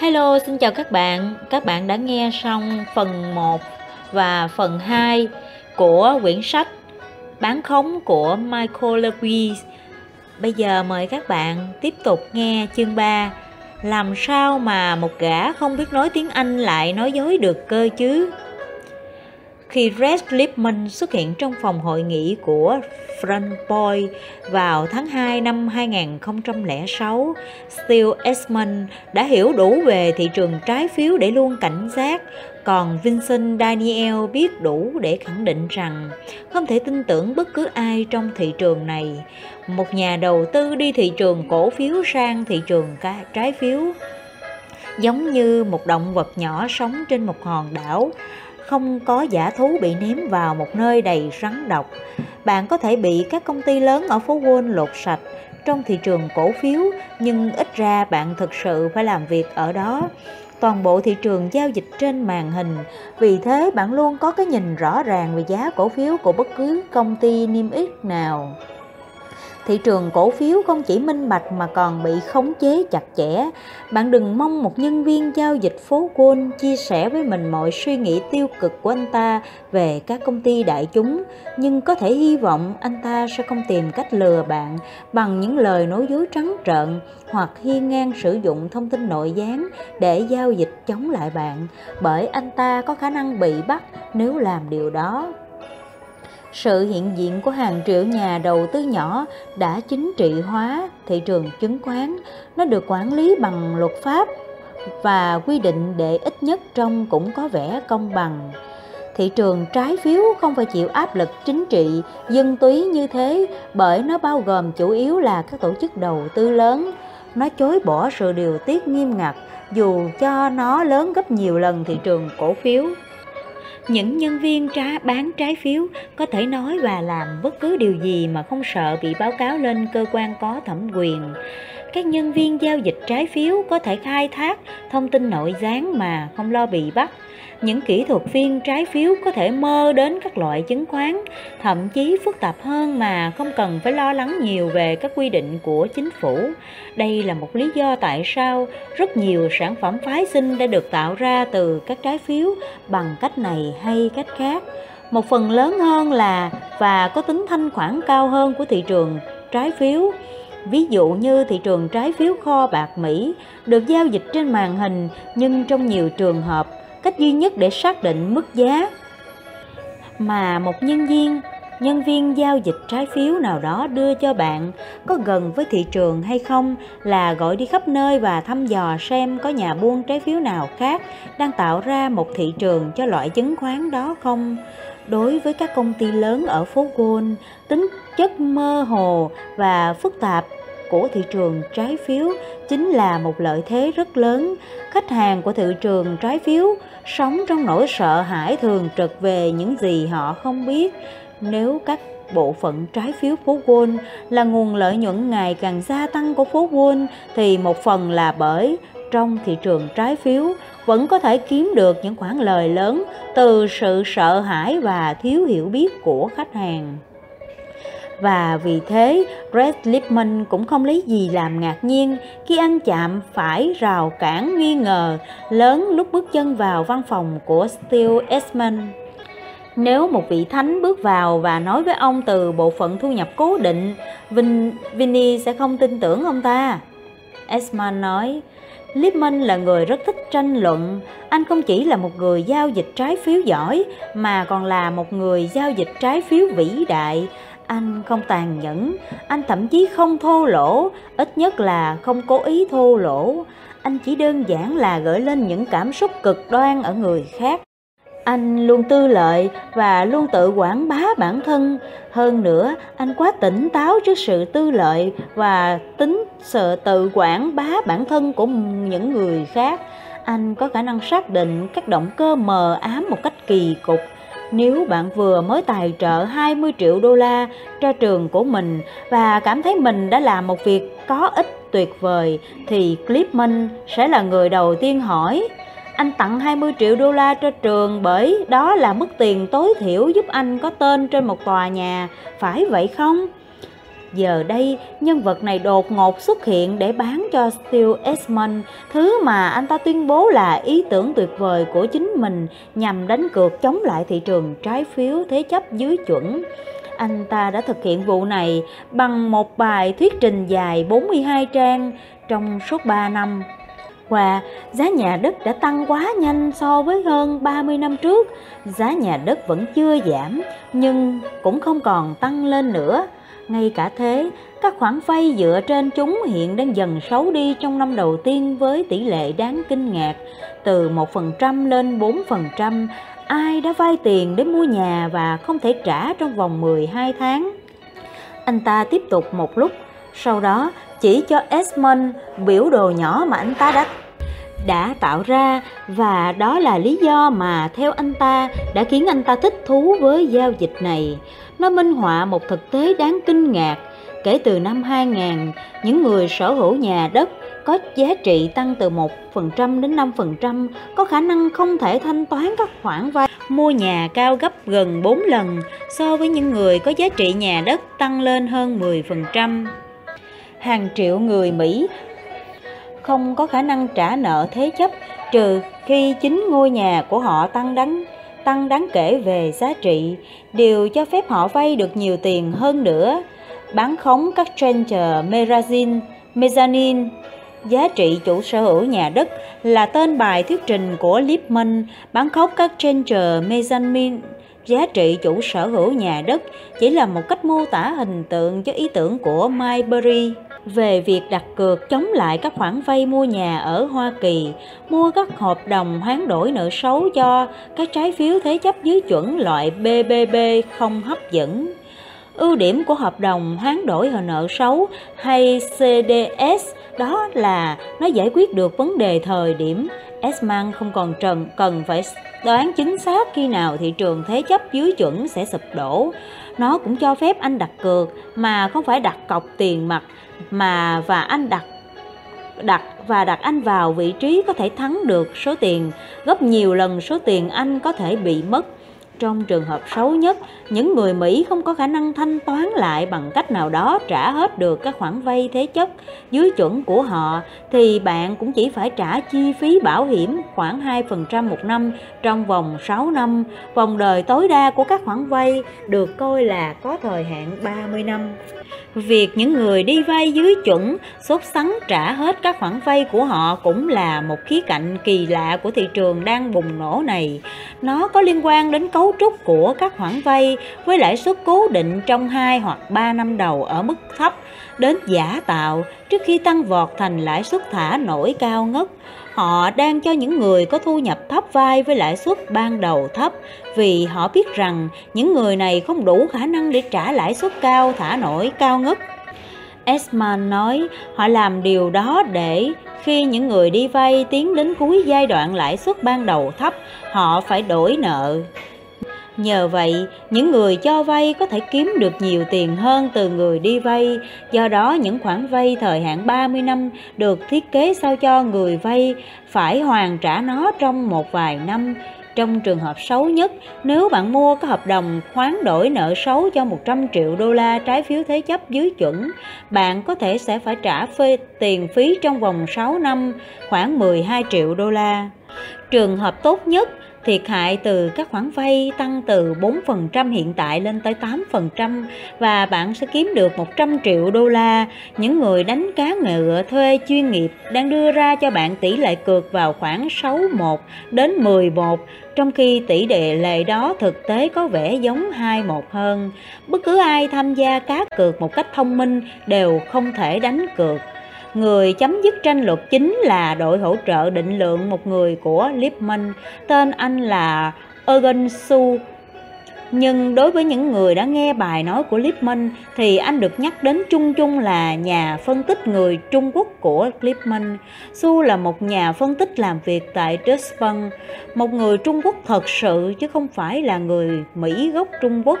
Hello, xin chào các bạn. Các bạn đã nghe xong phần 1 và phần 2 của quyển sách Bán khống của Michael Lewis. Bây giờ mời các bạn tiếp tục nghe chương 3. Làm sao mà một gã không biết nói tiếng Anh lại nói dối được cơ chứ? Khi Red Lipman xuất hiện trong phòng hội nghị của Frontpoint vào tháng 2 năm 2006, Steve Esmond đã hiểu đủ về thị trường trái phiếu để luôn cảnh giác, còn Vincent Daniel biết đủ để khẳng định rằng không thể tin tưởng bất cứ ai trong thị trường này. Một nhà đầu tư đi thị trường cổ phiếu sang thị trường trái phiếu giống như một động vật nhỏ sống trên một hòn đảo không có giả thú bị ném vào một nơi đầy rắn độc. Bạn có thể bị các công ty lớn ở phố Wall lột sạch trong thị trường cổ phiếu, nhưng ít ra bạn thực sự phải làm việc ở đó. Toàn bộ thị trường giao dịch trên màn hình, vì thế bạn luôn có cái nhìn rõ ràng về giá cổ phiếu của bất cứ công ty niêm yết nào. Thị trường cổ phiếu không chỉ minh bạch mà còn bị khống chế chặt chẽ. Bạn đừng mong một nhân viên giao dịch phố Wall chia sẻ với mình mọi suy nghĩ tiêu cực của anh ta về các công ty đại chúng, nhưng có thể hy vọng anh ta sẽ không tìm cách lừa bạn bằng những lời nói dối trắng trợn hoặc hiên ngang sử dụng thông tin nội gián để giao dịch chống lại bạn, bởi anh ta có khả năng bị bắt nếu làm điều đó. Sự hiện diện của hàng triệu nhà đầu tư nhỏ đã chính trị hóa thị trường chứng khoán. Nó được quản lý bằng luật pháp và quy định để ít nhất trong cũng có vẻ công bằng. Thị trường trái phiếu không phải chịu áp lực chính trị, dân túy như thế bởi nó bao gồm chủ yếu là các tổ chức đầu tư lớn. Nó chối bỏ sự điều tiết nghiêm ngặt dù cho nó lớn gấp nhiều lần thị trường cổ phiếu những nhân viên trá bán trái phiếu có thể nói và làm bất cứ điều gì mà không sợ bị báo cáo lên cơ quan có thẩm quyền. Các nhân viên giao dịch trái phiếu có thể khai thác thông tin nội gián mà không lo bị bắt những kỹ thuật viên trái phiếu có thể mơ đến các loại chứng khoán, thậm chí phức tạp hơn mà không cần phải lo lắng nhiều về các quy định của chính phủ. Đây là một lý do tại sao rất nhiều sản phẩm phái sinh đã được tạo ra từ các trái phiếu bằng cách này hay cách khác. Một phần lớn hơn là và có tính thanh khoản cao hơn của thị trường trái phiếu. Ví dụ như thị trường trái phiếu kho bạc Mỹ được giao dịch trên màn hình nhưng trong nhiều trường hợp cách duy nhất để xác định mức giá. Mà một nhân viên nhân viên giao dịch trái phiếu nào đó đưa cho bạn có gần với thị trường hay không là gọi đi khắp nơi và thăm dò xem có nhà buôn trái phiếu nào khác đang tạo ra một thị trường cho loại chứng khoán đó không. Đối với các công ty lớn ở phố Wall, tính chất mơ hồ và phức tạp của thị trường trái phiếu chính là một lợi thế rất lớn. Khách hàng của thị trường trái phiếu sống trong nỗi sợ hãi thường trực về những gì họ không biết. Nếu các bộ phận trái phiếu phố Wall là nguồn lợi nhuận ngày càng gia tăng của phố Wall, thì một phần là bởi trong thị trường trái phiếu vẫn có thể kiếm được những khoản lời lớn từ sự sợ hãi và thiếu hiểu biết của khách hàng và vì thế Red Lipman cũng không lấy gì làm ngạc nhiên khi anh chạm phải rào cản nghi ngờ lớn lúc bước chân vào văn phòng của Steele Esmond. Nếu một vị thánh bước vào và nói với ông từ bộ phận thu nhập cố định, Vin, Vinny sẽ không tin tưởng ông ta. Esman nói, Lipman là người rất thích tranh luận. Anh không chỉ là một người giao dịch trái phiếu giỏi, mà còn là một người giao dịch trái phiếu vĩ đại. Anh không tàn nhẫn, anh thậm chí không thô lỗ, ít nhất là không cố ý thô lỗ. Anh chỉ đơn giản là gửi lên những cảm xúc cực đoan ở người khác. Anh luôn tư lợi và luôn tự quảng bá bản thân. Hơn nữa, anh quá tỉnh táo trước sự tư lợi và tính sợ tự quảng bá bản thân của những người khác. Anh có khả năng xác định các động cơ mờ ám một cách kỳ cục nếu bạn vừa mới tài trợ 20 triệu đô la cho trường của mình và cảm thấy mình đã làm một việc có ích tuyệt vời thì Clipman sẽ là người đầu tiên hỏi anh tặng 20 triệu đô la cho trường bởi đó là mức tiền tối thiểu giúp anh có tên trên một tòa nhà, phải vậy không? Giờ đây, nhân vật này đột ngột xuất hiện để bán cho Steel Esmond thứ mà anh ta tuyên bố là ý tưởng tuyệt vời của chính mình nhằm đánh cược chống lại thị trường trái phiếu thế chấp dưới chuẩn. Anh ta đã thực hiện vụ này bằng một bài thuyết trình dài 42 trang trong suốt 3 năm và giá nhà đất đã tăng quá nhanh so với hơn 30 năm trước. Giá nhà đất vẫn chưa giảm, nhưng cũng không còn tăng lên nữa. Ngay cả thế, các khoản vay dựa trên chúng hiện đang dần xấu đi trong năm đầu tiên với tỷ lệ đáng kinh ngạc, từ 1% lên 4%. Ai đã vay tiền để mua nhà và không thể trả trong vòng 12 tháng? Anh ta tiếp tục một lúc, sau đó chỉ cho Esmond biểu đồ nhỏ mà anh ta đã đã tạo ra và đó là lý do mà theo anh ta đã khiến anh ta thích thú với giao dịch này. Nó minh họa một thực tế đáng kinh ngạc. Kể từ năm 2000, những người sở hữu nhà đất có giá trị tăng từ 1% đến 5% có khả năng không thể thanh toán các khoản vay. Mua nhà cao gấp gần 4 lần so với những người có giá trị nhà đất tăng lên hơn 10% hàng triệu người Mỹ không có khả năng trả nợ thế chấp trừ khi chính ngôi nhà của họ tăng đáng tăng đáng kể về giá trị, đều cho phép họ vay được nhiều tiền hơn nữa. Bán khống các trencher mezzanine, mezzanine giá trị chủ sở hữu nhà đất là tên bài thuyết trình của Lipman bán khống các trencher mezzanine giá trị chủ sở hữu nhà đất chỉ là một cách mô tả hình tượng cho ý tưởng của Maybury về việc đặt cược chống lại các khoản vay mua nhà ở Hoa Kỳ, mua các hợp đồng hoán đổi nợ xấu cho các trái phiếu thế chấp dưới chuẩn loại BBB không hấp dẫn. Ưu điểm của hợp đồng hoán đổi nợ xấu hay CDS đó là nó giải quyết được vấn đề thời điểm Esman không còn trần cần phải đoán chính xác khi nào thị trường thế chấp dưới chuẩn sẽ sụp đổ. Nó cũng cho phép anh đặt cược, mà không phải đặt cọc tiền mặt, mà và anh đặt đặt và đặt anh vào vị trí có thể thắng được số tiền gấp nhiều lần số tiền anh có thể bị mất trong trường hợp xấu nhất, những người Mỹ không có khả năng thanh toán lại bằng cách nào đó trả hết được các khoản vay thế chấp dưới chuẩn của họ thì bạn cũng chỉ phải trả chi phí bảo hiểm khoảng 2% một năm trong vòng 6 năm. Vòng đời tối đa của các khoản vay được coi là có thời hạn 30 năm. Việc những người đi vay dưới chuẩn, sốt sắng trả hết các khoản vay của họ cũng là một khía cạnh kỳ lạ của thị trường đang bùng nổ này. Nó có liên quan đến cấu trúc của các khoản vay với lãi suất cố định trong 2 hoặc 3 năm đầu ở mức thấp, đến giả tạo trước khi tăng vọt thành lãi suất thả nổi cao ngất họ đang cho những người có thu nhập thấp vai với lãi suất ban đầu thấp vì họ biết rằng những người này không đủ khả năng để trả lãi suất cao thả nổi cao ngất. Esman nói họ làm điều đó để khi những người đi vay tiến đến cuối giai đoạn lãi suất ban đầu thấp, họ phải đổi nợ Nhờ vậy, những người cho vay có thể kiếm được nhiều tiền hơn từ người đi vay. Do đó, những khoản vay thời hạn 30 năm được thiết kế sao cho người vay phải hoàn trả nó trong một vài năm. Trong trường hợp xấu nhất, nếu bạn mua có hợp đồng khoán đổi nợ xấu cho 100 triệu đô la trái phiếu thế chấp dưới chuẩn, bạn có thể sẽ phải trả phê tiền phí trong vòng 6 năm, khoảng 12 triệu đô la. Trường hợp tốt nhất thiệt hại từ các khoản vay tăng từ 4% hiện tại lên tới 8% và bạn sẽ kiếm được 100 triệu đô la. Những người đánh cá ngựa, thuê chuyên nghiệp đang đưa ra cho bạn tỷ lệ cược vào khoảng 61 đến 11 trong khi tỷ lệ đó thực tế có vẻ giống 21 hơn. Bất cứ ai tham gia cá cược một cách thông minh đều không thể đánh cược. Người chấm dứt tranh luận chính là đội hỗ trợ định lượng một người của Lipman, tên anh là Ergen Su. Nhưng đối với những người đã nghe bài nói của Lipman thì anh được nhắc đến chung chung là nhà phân tích người Trung Quốc của Lipman. Su là một nhà phân tích làm việc tại Deutsche Bank, một người Trung Quốc thật sự chứ không phải là người Mỹ gốc Trung Quốc,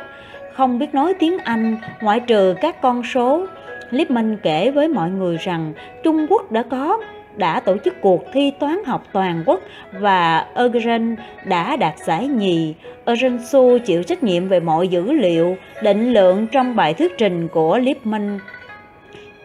không biết nói tiếng Anh ngoại trừ các con số Lipman kể với mọi người rằng Trung Quốc đã có đã tổ chức cuộc thi toán học toàn quốc và Ergen đã đạt giải nhì. Ergen Su chịu trách nhiệm về mọi dữ liệu, định lượng trong bài thuyết trình của Lipman.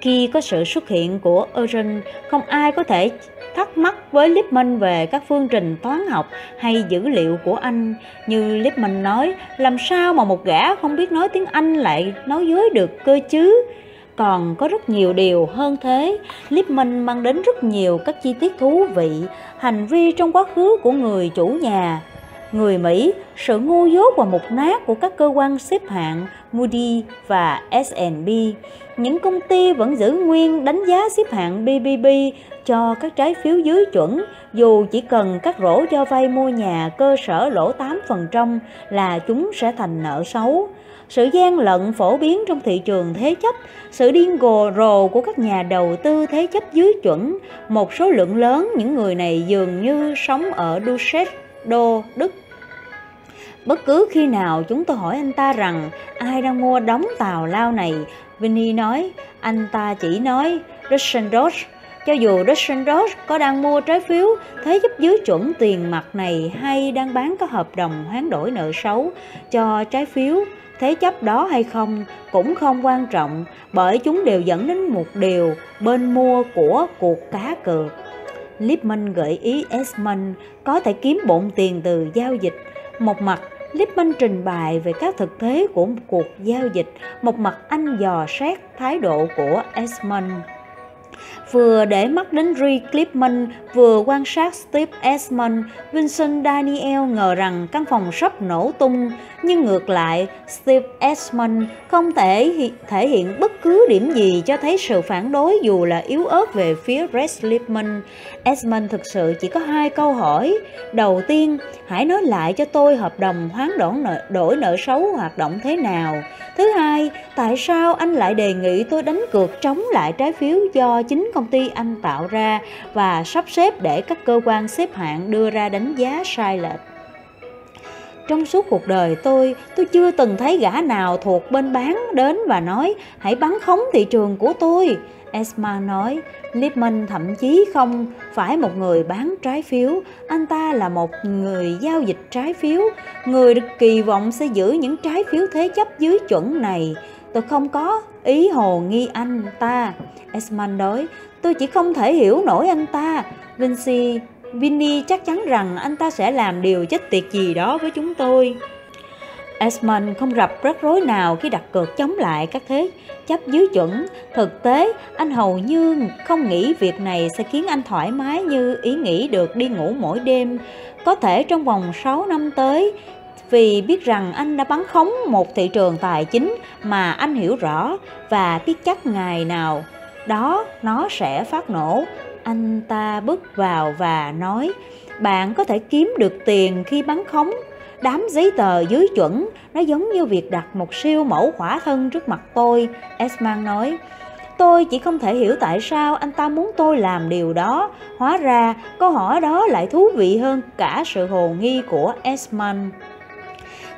Khi có sự xuất hiện của Ergen, không ai có thể thắc mắc với Lipman về các phương trình toán học hay dữ liệu của anh. Như Lipman nói, làm sao mà một gã không biết nói tiếng Anh lại nói dối được cơ chứ? Còn có rất nhiều điều hơn thế, Lippmann mang đến rất nhiều các chi tiết thú vị, hành vi trong quá khứ của người chủ nhà. Người Mỹ, sự ngu dốt và mục nát của các cơ quan xếp hạng Moody và S&P. Những công ty vẫn giữ nguyên đánh giá xếp hạng BBB cho các trái phiếu dưới chuẩn, dù chỉ cần các rổ cho vay mua nhà cơ sở lỗ 8% là chúng sẽ thành nợ xấu sự gian lận phổ biến trong thị trường thế chấp, sự điên gồ rồ của các nhà đầu tư thế chấp dưới chuẩn, một số lượng lớn những người này dường như sống ở Düsseldorf, Đức. Bất cứ khi nào chúng tôi hỏi anh ta rằng ai đang mua đóng tàu lao này, Vinny nói, anh ta chỉ nói Düsseldorf. Cho dù Düsseldorf có đang mua trái phiếu thế chấp dưới chuẩn tiền mặt này hay đang bán các hợp đồng hoán đổi nợ xấu cho trái phiếu thế chấp đó hay không cũng không quan trọng bởi chúng đều dẫn đến một điều bên mua của cuộc cá cược. Lipman gợi ý Esmond có thể kiếm bộn tiền từ giao dịch. Một mặt, Lipman trình bày về các thực thế của một cuộc giao dịch, một mặt anh dò xét thái độ của Esmond vừa để mắt đến Rick Clipman, vừa quan sát Steve Esmond, Vincent Daniel ngờ rằng căn phòng sắp nổ tung, nhưng ngược lại, Steve Esmond không thể thể hiện bất cứ điểm gì cho thấy sự phản đối dù là yếu ớt về phía Red Clipman. Esmond thực sự chỉ có hai câu hỏi. Đầu tiên, hãy nói lại cho tôi hợp đồng hoán đổi nợ, đổi nợ xấu hoạt động thế nào. Thứ hai, tại sao anh lại đề nghị tôi đánh cược chống lại trái phiếu do chính công công ty anh tạo ra và sắp xếp để các cơ quan xếp hạng đưa ra đánh giá sai lệch? Trong suốt cuộc đời tôi, tôi chưa từng thấy gã nào thuộc bên bán đến và nói hãy bắn khống thị trường của tôi. Esma nói, Lipman thậm chí không phải một người bán trái phiếu, anh ta là một người giao dịch trái phiếu, người được kỳ vọng sẽ giữ những trái phiếu thế chấp dưới chuẩn này. Tôi không có ý hồ nghi anh ta. Esman nói, tôi chỉ không thể hiểu nổi anh ta. Vinci, Vinny chắc chắn rằng anh ta sẽ làm điều chết tiệt gì đó với chúng tôi. Esmond không gặp rắc rối nào khi đặt cược chống lại các thế chấp dưới chuẩn. Thực tế, anh hầu như không nghĩ việc này sẽ khiến anh thoải mái như ý nghĩ được đi ngủ mỗi đêm. Có thể trong vòng 6 năm tới, vì biết rằng anh đã bắn khống một thị trường tài chính mà anh hiểu rõ và biết chắc ngày nào đó nó sẽ phát nổ. Anh ta bước vào và nói, bạn có thể kiếm được tiền khi bắn khống Đám giấy tờ dưới chuẩn, nó giống như việc đặt một siêu mẫu khỏa thân trước mặt tôi, Esman nói. Tôi chỉ không thể hiểu tại sao anh ta muốn tôi làm điều đó. Hóa ra, câu hỏi đó lại thú vị hơn cả sự hồ nghi của Esman.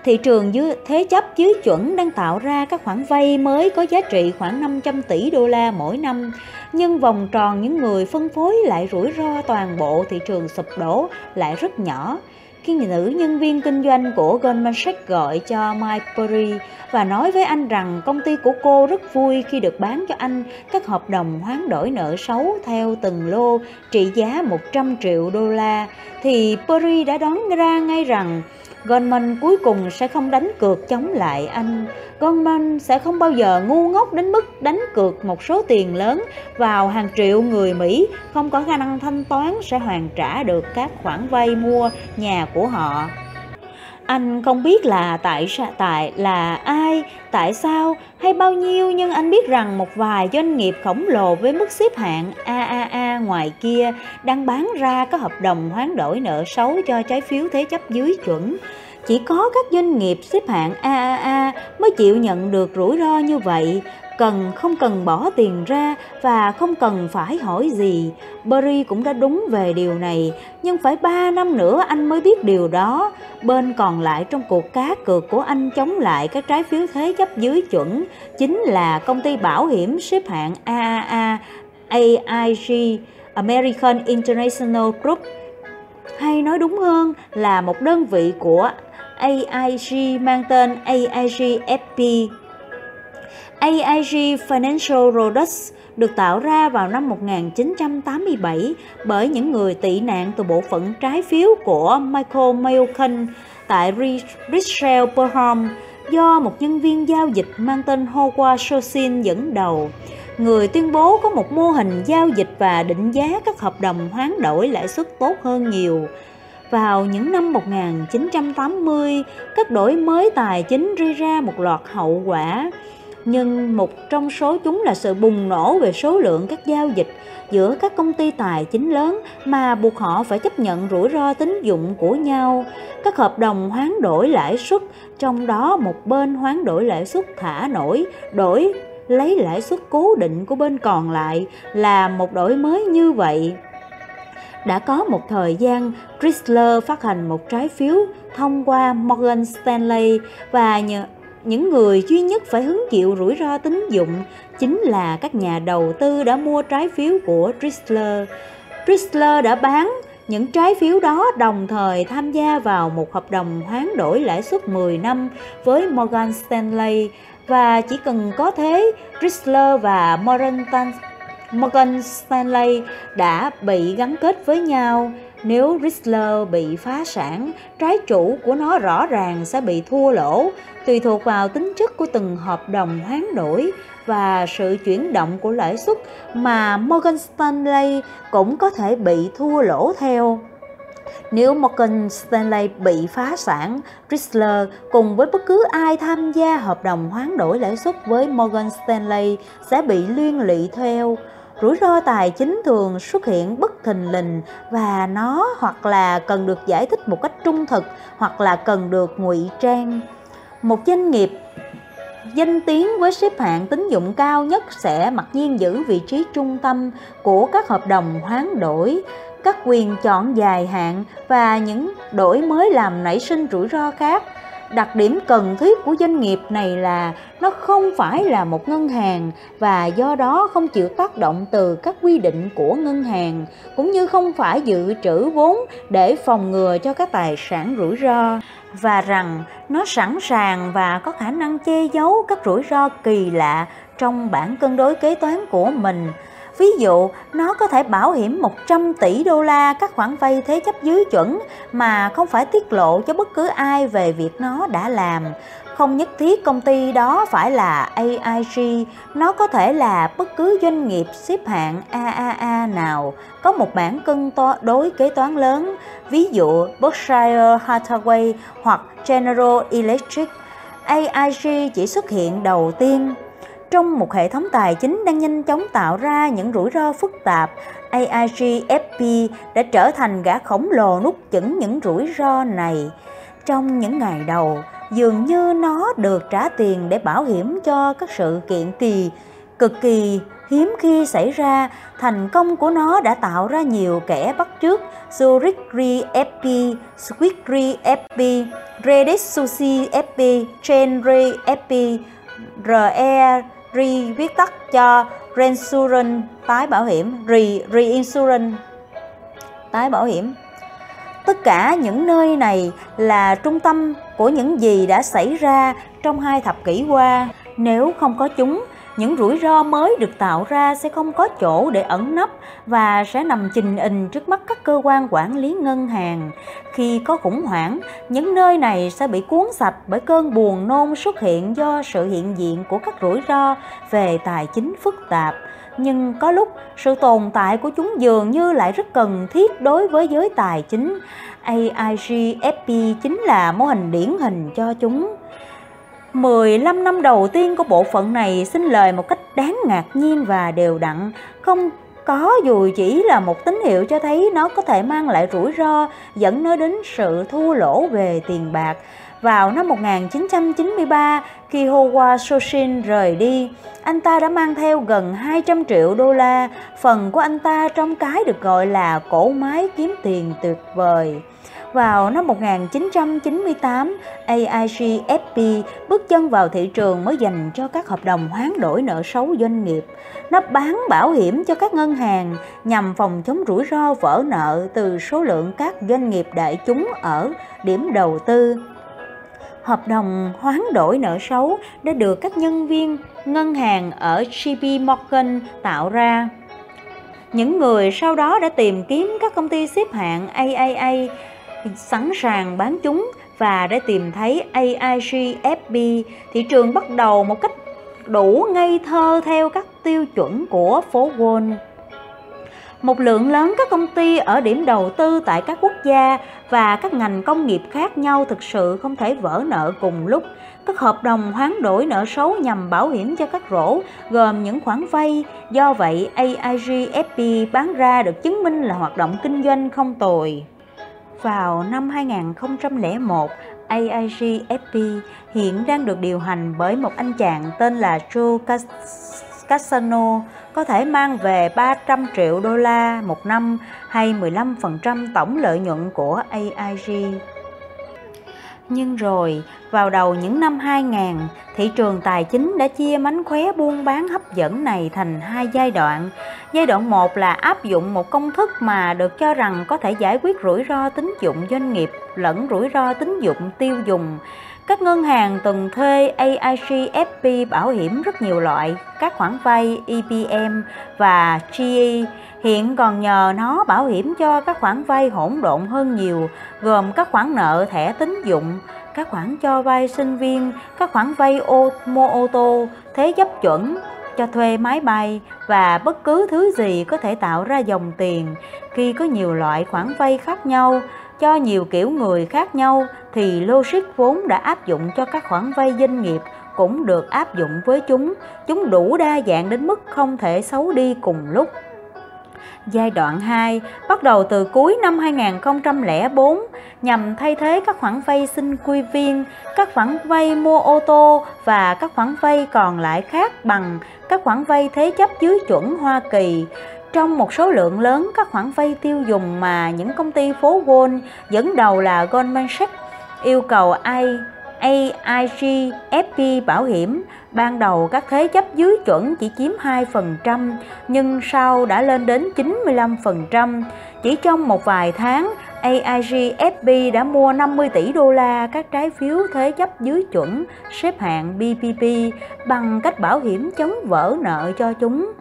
Thị trường dưới thế chấp dưới chuẩn đang tạo ra các khoản vay mới có giá trị khoảng 500 tỷ đô la mỗi năm, nhưng vòng tròn những người phân phối lại rủi ro toàn bộ thị trường sụp đổ lại rất nhỏ khi nữ nhân viên kinh doanh của Goldman Sachs gọi cho Mike Perry và nói với anh rằng công ty của cô rất vui khi được bán cho anh. Các hợp đồng hoán đổi nợ xấu theo từng lô trị giá 100 triệu đô la, thì Perry đã đoán ra ngay rằng Goldman cuối cùng sẽ không đánh cược chống lại anh. Goldman sẽ không bao giờ ngu ngốc đến mức đánh cược một số tiền lớn vào hàng triệu người Mỹ. Không có khả năng thanh toán sẽ hoàn trả được các khoản vay mua nhà của họ. Anh không biết là tại sao tại là ai, tại sao hay bao nhiêu nhưng anh biết rằng một vài doanh nghiệp khổng lồ với mức xếp hạng AAA ngoài kia đang bán ra các hợp đồng hoán đổi nợ xấu cho trái phiếu thế chấp dưới chuẩn. Chỉ có các doanh nghiệp xếp hạng AAA mới chịu nhận được rủi ro như vậy cần không cần bỏ tiền ra và không cần phải hỏi gì. Barry cũng đã đúng về điều này, nhưng phải 3 năm nữa anh mới biết điều đó. Bên còn lại trong cuộc cá cược của anh chống lại các trái phiếu thế chấp dưới chuẩn chính là công ty bảo hiểm xếp hạng AAA AIG American International Group hay nói đúng hơn là một đơn vị của AIG mang tên AIG FP. AIG Financial Products được tạo ra vào năm 1987 bởi những người tị nạn từ bộ phận trái phiếu của Michael Milken tại Richel Perham do một nhân viên giao dịch mang tên Howard Shosin dẫn đầu. Người tuyên bố có một mô hình giao dịch và định giá các hợp đồng hoán đổi lãi suất tốt hơn nhiều. Vào những năm 1980, các đổi mới tài chính gây ra một loạt hậu quả nhưng một trong số chúng là sự bùng nổ về số lượng các giao dịch giữa các công ty tài chính lớn mà buộc họ phải chấp nhận rủi ro tín dụng của nhau. Các hợp đồng hoán đổi lãi suất, trong đó một bên hoán đổi lãi suất thả nổi, đổi lấy lãi suất cố định của bên còn lại là một đổi mới như vậy. Đã có một thời gian, Chrysler phát hành một trái phiếu thông qua Morgan Stanley và nhờ những người duy nhất phải hứng chịu rủi ro tín dụng chính là các nhà đầu tư đã mua trái phiếu của Chrysler. Chrysler đã bán những trái phiếu đó đồng thời tham gia vào một hợp đồng hoán đổi lãi suất 10 năm với Morgan Stanley và chỉ cần có thế, Chrysler và Morgan Stanley đã bị gắn kết với nhau. Nếu Chrysler bị phá sản, trái chủ của nó rõ ràng sẽ bị thua lỗ, tùy thuộc vào tính chất của từng hợp đồng hoán đổi và sự chuyển động của lãi suất mà Morgan Stanley cũng có thể bị thua lỗ theo. Nếu Morgan Stanley bị phá sản, Chrysler cùng với bất cứ ai tham gia hợp đồng hoán đổi lãi suất với Morgan Stanley sẽ bị liên lụy theo rủi ro tài chính thường xuất hiện bất thình lình và nó hoặc là cần được giải thích một cách trung thực hoặc là cần được ngụy trang một doanh nghiệp danh tiếng với xếp hạng tín dụng cao nhất sẽ mặc nhiên giữ vị trí trung tâm của các hợp đồng hoán đổi, các quyền chọn dài hạn và những đổi mới làm nảy sinh rủi ro khác. Đặc điểm cần thiết của doanh nghiệp này là nó không phải là một ngân hàng và do đó không chịu tác động từ các quy định của ngân hàng, cũng như không phải dự trữ vốn để phòng ngừa cho các tài sản rủi ro và rằng nó sẵn sàng và có khả năng che giấu các rủi ro kỳ lạ trong bản cân đối kế toán của mình Ví dụ, nó có thể bảo hiểm 100 tỷ đô la các khoản vay thế chấp dưới chuẩn mà không phải tiết lộ cho bất cứ ai về việc nó đã làm. Không nhất thiết công ty đó phải là AIG, nó có thể là bất cứ doanh nghiệp xếp hạng AAA nào có một bản cân to đối kế toán lớn, ví dụ Berkshire Hathaway hoặc General Electric. AIG chỉ xuất hiện đầu tiên trong một hệ thống tài chính đang nhanh chóng tạo ra những rủi ro phức tạp, AIG-FP đã trở thành gã khổng lồ nút chững những rủi ro này. Trong những ngày đầu, dường như nó được trả tiền để bảo hiểm cho các sự kiện kỳ cực kỳ hiếm khi xảy ra, thành công của nó đã tạo ra nhiều kẻ bắt chước Zurich Re FP, Swiss Re FP, Redis Sushi FP, Chain Re FP, RE Re viết tắt cho Reinsurance tái bảo hiểm, Re Reinsurance tái bảo hiểm. Tất cả những nơi này là trung tâm của những gì đã xảy ra trong hai thập kỷ qua. Nếu không có chúng, những rủi ro mới được tạo ra sẽ không có chỗ để ẩn nấp và sẽ nằm trình hình trước mắt các cơ quan quản lý ngân hàng. Khi có khủng hoảng, những nơi này sẽ bị cuốn sạch bởi cơn buồn nôn xuất hiện do sự hiện diện của các rủi ro về tài chính phức tạp. Nhưng có lúc sự tồn tại của chúng dường như lại rất cần thiết đối với giới tài chính. AIGFP chính là mô hình điển hình cho chúng. 15 năm đầu tiên của bộ phận này xin lời một cách đáng ngạc nhiên và đều đặn, không có dù chỉ là một tín hiệu cho thấy nó có thể mang lại rủi ro dẫn nó đến sự thua lỗ về tiền bạc. Vào năm 1993, khi Howa Soshin rời đi, anh ta đã mang theo gần 200 triệu đô la, phần của anh ta trong cái được gọi là cổ máy kiếm tiền tuyệt vời. Vào năm 1998, AIGFP bước chân vào thị trường mới dành cho các hợp đồng hoán đổi nợ xấu doanh nghiệp. Nó bán bảo hiểm cho các ngân hàng nhằm phòng chống rủi ro vỡ nợ từ số lượng các doanh nghiệp đại chúng ở điểm đầu tư. Hợp đồng hoán đổi nợ xấu đã được các nhân viên ngân hàng ở JP Morgan tạo ra. Những người sau đó đã tìm kiếm các công ty xếp hạng AAA sẵn sàng bán chúng và đã tìm thấy AIGFB, thị trường bắt đầu một cách đủ ngây thơ theo các tiêu chuẩn của phố Wall. Một lượng lớn các công ty ở điểm đầu tư tại các quốc gia và các ngành công nghiệp khác nhau thực sự không thể vỡ nợ cùng lúc. Các hợp đồng hoán đổi nợ xấu nhằm bảo hiểm cho các rổ gồm những khoản vay. Do vậy, AIGFP bán ra được chứng minh là hoạt động kinh doanh không tồi. Vào năm 2001, AIG-FP hiện đang được điều hành bởi một anh chàng tên là Joe Cassano, có thể mang về 300 triệu đô la một năm hay 15% tổng lợi nhuận của AIG. Nhưng rồi, vào đầu những năm 2000, thị trường tài chính đã chia mánh khóe buôn bán hấp dẫn này thành hai giai đoạn. Giai đoạn 1 là áp dụng một công thức mà được cho rằng có thể giải quyết rủi ro tín dụng doanh nghiệp lẫn rủi ro tín dụng tiêu dùng. Các ngân hàng từng thuê AIG FP bảo hiểm rất nhiều loại, các khoản vay EPM và GE hiện còn nhờ nó bảo hiểm cho các khoản vay hỗn độn hơn nhiều, gồm các khoản nợ thẻ tín dụng, các khoản cho vay sinh viên, các khoản vay ô, mua ô tô, thế chấp chuẩn, cho thuê máy bay và bất cứ thứ gì có thể tạo ra dòng tiền. Khi có nhiều loại khoản vay khác nhau, cho nhiều kiểu người khác nhau thì logic vốn đã áp dụng cho các khoản vay doanh nghiệp cũng được áp dụng với chúng. Chúng đủ đa dạng đến mức không thể xấu đi cùng lúc. Giai đoạn 2 bắt đầu từ cuối năm 2004 nhằm thay thế các khoản vay sinh quy viên, các khoản vay mua ô tô và các khoản vay còn lại khác bằng các khoản vay thế chấp dưới chuẩn Hoa Kỳ. Trong một số lượng lớn các khoản vay tiêu dùng mà những công ty phố Wall dẫn đầu là Goldman Sachs yêu cầu ai AIG, FP bảo hiểm ban đầu các thế chấp dưới chuẩn chỉ chiếm 2% nhưng sau đã lên đến 95%. Chỉ trong một vài tháng, AIG FP đã mua 50 tỷ đô la các trái phiếu thế chấp dưới chuẩn xếp hạng BPP bằng cách bảo hiểm chống vỡ nợ cho chúng.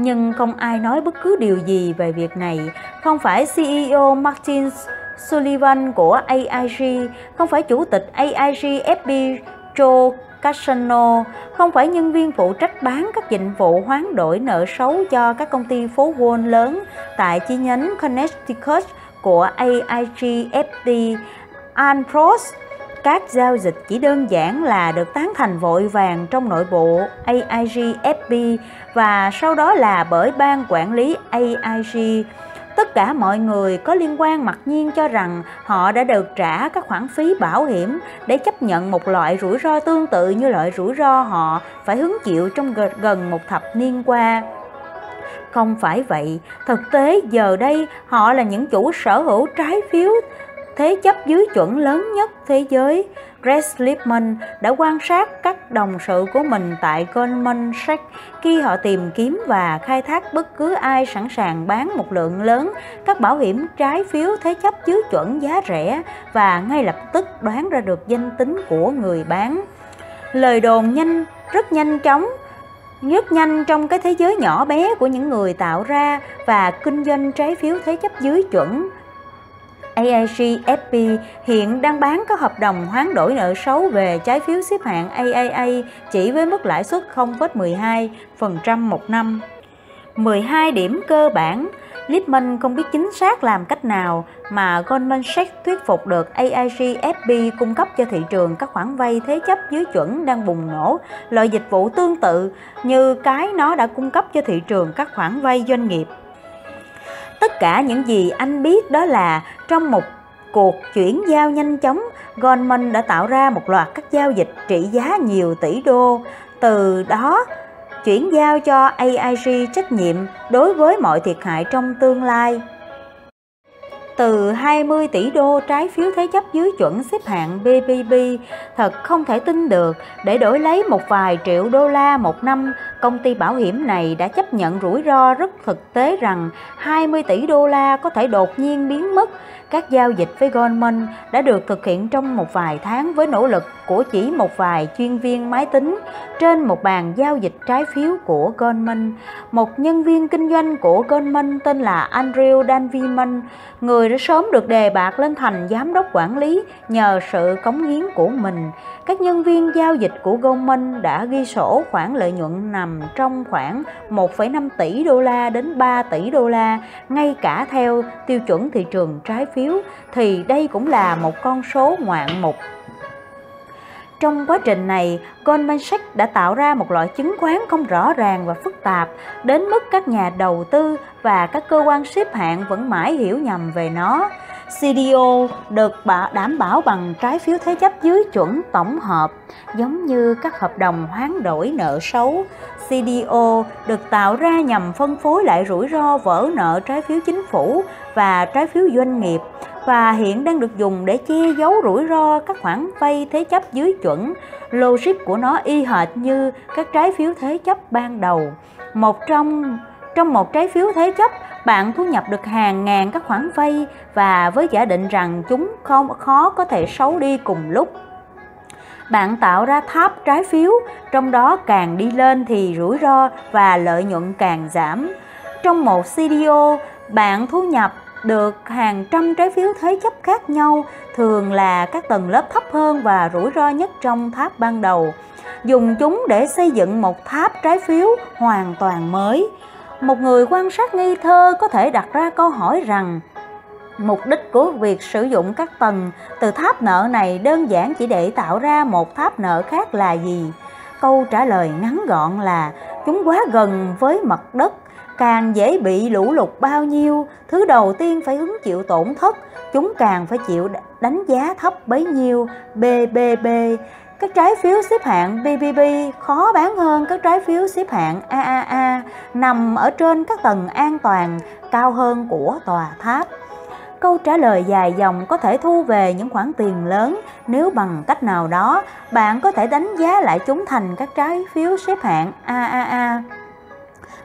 Nhưng không ai nói bất cứ điều gì về việc này, không phải CEO Martin Sullivan của AIG, không phải chủ tịch AIG FB Joe Casano, không phải nhân viên phụ trách bán các dịch vụ hoán đổi nợ xấu cho các công ty phố Wall lớn tại chi nhánh Connecticut của AIG FD Frost các giao dịch chỉ đơn giản là được tán thành vội vàng trong nội bộ AIG FB và sau đó là bởi ban quản lý AIG tất cả mọi người có liên quan mặc nhiên cho rằng họ đã được trả các khoản phí bảo hiểm để chấp nhận một loại rủi ro tương tự như loại rủi ro họ phải hứng chịu trong gần một thập niên qua. Không phải vậy, thực tế giờ đây họ là những chủ sở hữu trái phiếu thế chấp dưới chuẩn lớn nhất thế giới. Rex Lipman đã quan sát các đồng sự của mình tại Goldman Sachs khi họ tìm kiếm và khai thác bất cứ ai sẵn sàng bán một lượng lớn các bảo hiểm trái phiếu thế chấp dưới chuẩn giá rẻ và ngay lập tức đoán ra được danh tính của người bán. Lời đồn nhanh, rất nhanh chóng rất nhanh trong cái thế giới nhỏ bé của những người tạo ra và kinh doanh trái phiếu thế chấp dưới chuẩn AIG FP hiện đang bán các hợp đồng hoán đổi nợ xấu về trái phiếu xếp hạng AAA chỉ với mức lãi suất 0,12% một năm. 12 điểm cơ bản, Lipman không biết chính xác làm cách nào mà Goldman Sachs thuyết phục được AIG FB cung cấp cho thị trường các khoản vay thế chấp dưới chuẩn đang bùng nổ, loại dịch vụ tương tự như cái nó đã cung cấp cho thị trường các khoản vay doanh nghiệp. Tất cả những gì anh biết đó là trong một cuộc chuyển giao nhanh chóng, Goldman đã tạo ra một loạt các giao dịch trị giá nhiều tỷ đô. Từ đó, chuyển giao cho AIG trách nhiệm đối với mọi thiệt hại trong tương lai từ 20 tỷ đô trái phiếu thế chấp dưới chuẩn xếp hạng BBB thật không thể tin được, để đổi lấy một vài triệu đô la một năm, công ty bảo hiểm này đã chấp nhận rủi ro rất thực tế rằng 20 tỷ đô la có thể đột nhiên biến mất các giao dịch với Goldman đã được thực hiện trong một vài tháng với nỗ lực của chỉ một vài chuyên viên máy tính trên một bàn giao dịch trái phiếu của Goldman. Một nhân viên kinh doanh của Goldman tên là Andrew Danviman, người đã sớm được đề bạt lên thành giám đốc quản lý nhờ sự cống hiến của mình. Các nhân viên giao dịch của Goldman đã ghi sổ khoản lợi nhuận nằm trong khoảng 1,5 tỷ đô la đến 3 tỷ đô la, ngay cả theo tiêu chuẩn thị trường trái phiếu thì đây cũng là một con số ngoạn mục trong quá trình này, Goldman Sachs đã tạo ra một loại chứng khoán không rõ ràng và phức tạp, đến mức các nhà đầu tư và các cơ quan xếp hạng vẫn mãi hiểu nhầm về nó. CDO được đảm bảo bằng trái phiếu thế chấp dưới chuẩn tổng hợp, giống như các hợp đồng hoán đổi nợ xấu. CDO được tạo ra nhằm phân phối lại rủi ro vỡ nợ trái phiếu chính phủ và trái phiếu doanh nghiệp và hiện đang được dùng để che giấu rủi ro các khoản vay thế chấp dưới chuẩn. Logic của nó y hệt như các trái phiếu thế chấp ban đầu. Một trong trong một trái phiếu thế chấp, bạn thu nhập được hàng ngàn các khoản vay và với giả định rằng chúng không khó có thể xấu đi cùng lúc. Bạn tạo ra tháp trái phiếu, trong đó càng đi lên thì rủi ro và lợi nhuận càng giảm. Trong một CDO, bạn thu nhập được hàng trăm trái phiếu thế chấp khác nhau, thường là các tầng lớp thấp hơn và rủi ro nhất trong tháp ban đầu. Dùng chúng để xây dựng một tháp trái phiếu hoàn toàn mới. Một người quan sát nghi thơ có thể đặt ra câu hỏi rằng Mục đích của việc sử dụng các tầng từ tháp nợ này đơn giản chỉ để tạo ra một tháp nợ khác là gì? Câu trả lời ngắn gọn là chúng quá gần với mặt đất càng dễ bị lũ lụt bao nhiêu, thứ đầu tiên phải hứng chịu tổn thất, chúng càng phải chịu đánh giá thấp bấy nhiêu. BBB các trái phiếu xếp hạng BBB khó bán hơn các trái phiếu xếp hạng AAA nằm ở trên các tầng an toàn cao hơn của tòa tháp. Câu trả lời dài dòng có thể thu về những khoản tiền lớn nếu bằng cách nào đó bạn có thể đánh giá lại chúng thành các trái phiếu xếp hạng AAA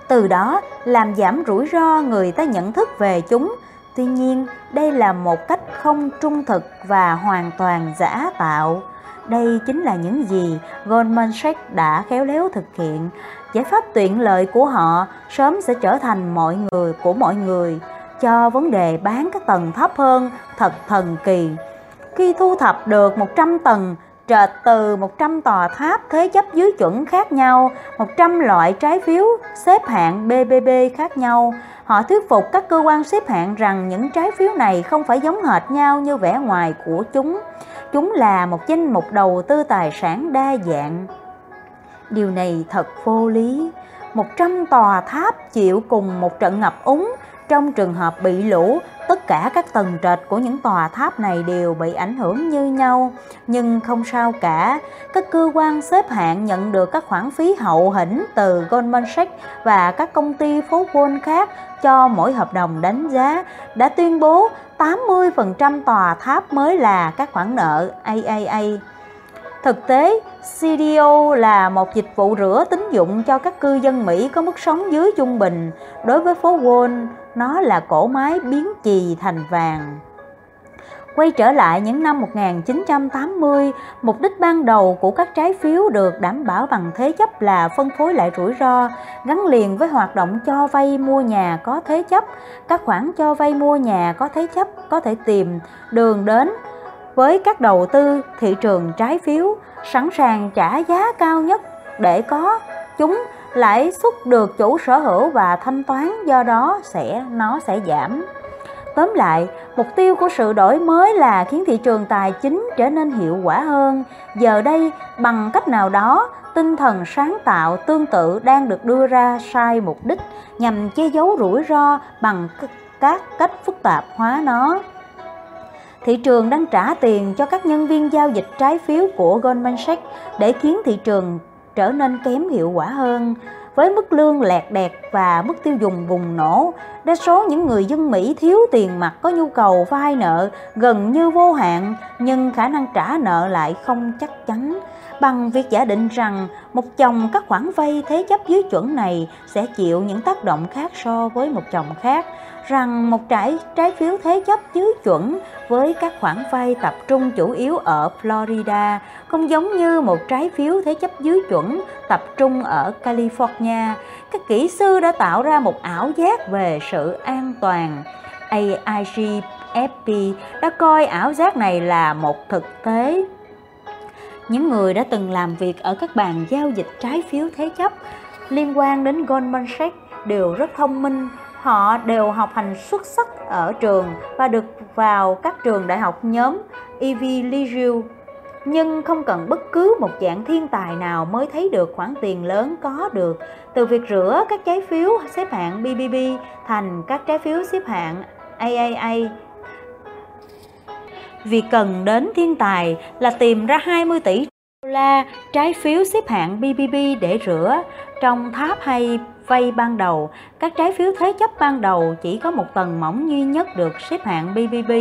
từ đó làm giảm rủi ro người ta nhận thức về chúng. Tuy nhiên, đây là một cách không trung thực và hoàn toàn giả tạo. Đây chính là những gì Goldman Sachs đã khéo léo thực hiện. Giải pháp tiện lợi của họ sớm sẽ trở thành mọi người của mọi người cho vấn đề bán các tầng thấp hơn thật thần kỳ. Khi thu thập được 100 tầng trệt từ 100 tòa tháp thế chấp dưới chuẩn khác nhau, 100 loại trái phiếu xếp hạng BBB khác nhau. Họ thuyết phục các cơ quan xếp hạng rằng những trái phiếu này không phải giống hệt nhau như vẻ ngoài của chúng. Chúng là một danh mục đầu tư tài sản đa dạng. Điều này thật vô lý. 100 tòa tháp chịu cùng một trận ngập úng trong trường hợp bị lũ tất cả các tầng trệt của những tòa tháp này đều bị ảnh hưởng như nhau nhưng không sao cả các cơ quan xếp hạng nhận được các khoản phí hậu hĩnh từ Goldman Sachs và các công ty phố Wall khác cho mỗi hợp đồng đánh giá đã tuyên bố 80% tòa tháp mới là các khoản nợ AAA Thực tế, CDO là một dịch vụ rửa tín dụng cho các cư dân Mỹ có mức sống dưới trung bình. Đối với phố Wall, nó là cổ máy biến chì thành vàng. Quay trở lại những năm 1980, mục đích ban đầu của các trái phiếu được đảm bảo bằng thế chấp là phân phối lại rủi ro, gắn liền với hoạt động cho vay mua nhà có thế chấp. Các khoản cho vay mua nhà có thế chấp có thể tìm đường đến với các đầu tư thị trường trái phiếu sẵn sàng trả giá cao nhất để có chúng lãi suất được chủ sở hữu và thanh toán, do đó sẽ, nó sẽ giảm. Tóm lại, mục tiêu của sự đổi mới là khiến thị trường tài chính trở nên hiệu quả hơn. Giờ đây, bằng cách nào đó, tinh thần sáng tạo tương tự đang được đưa ra sai mục đích nhằm che giấu rủi ro bằng các cách phức tạp hóa nó. Thị trường đang trả tiền cho các nhân viên giao dịch trái phiếu của Goldman Sachs để khiến thị trường trở nên kém hiệu quả hơn. với mức lương lẹt đẹt và mức tiêu dùng bùng nổ. Đa số những người dân Mỹ thiếu tiền mặt có nhu cầu vay nợ gần như vô hạn, nhưng khả năng trả nợ lại không chắc chắn bằng việc giả định rằng một chồng các khoản vay thế chấp dưới chuẩn này sẽ chịu những tác động khác so với một chồng khác rằng một trái trái phiếu thế chấp dưới chuẩn với các khoản vay tập trung chủ yếu ở Florida không giống như một trái phiếu thế chấp dưới chuẩn tập trung ở California. Các kỹ sư đã tạo ra một ảo giác về sự an toàn. AIGFP đã coi ảo giác này là một thực tế những người đã từng làm việc ở các bàn giao dịch trái phiếu thế chấp liên quan đến Goldman Sachs đều rất thông minh. Họ đều học hành xuất sắc ở trường và được vào các trường đại học nhóm Ivy League nhưng không cần bất cứ một dạng thiên tài nào mới thấy được khoản tiền lớn có được. Từ việc rửa các trái phiếu xếp hạng BBB thành các trái phiếu xếp hạng AAA Việc cần đến thiên tài là tìm ra 20 tỷ đô la trái phiếu xếp hạng BBB để rửa. Trong tháp hay vay ban đầu, các trái phiếu thế chấp ban đầu chỉ có một tầng mỏng duy nhất được xếp hạng BBB.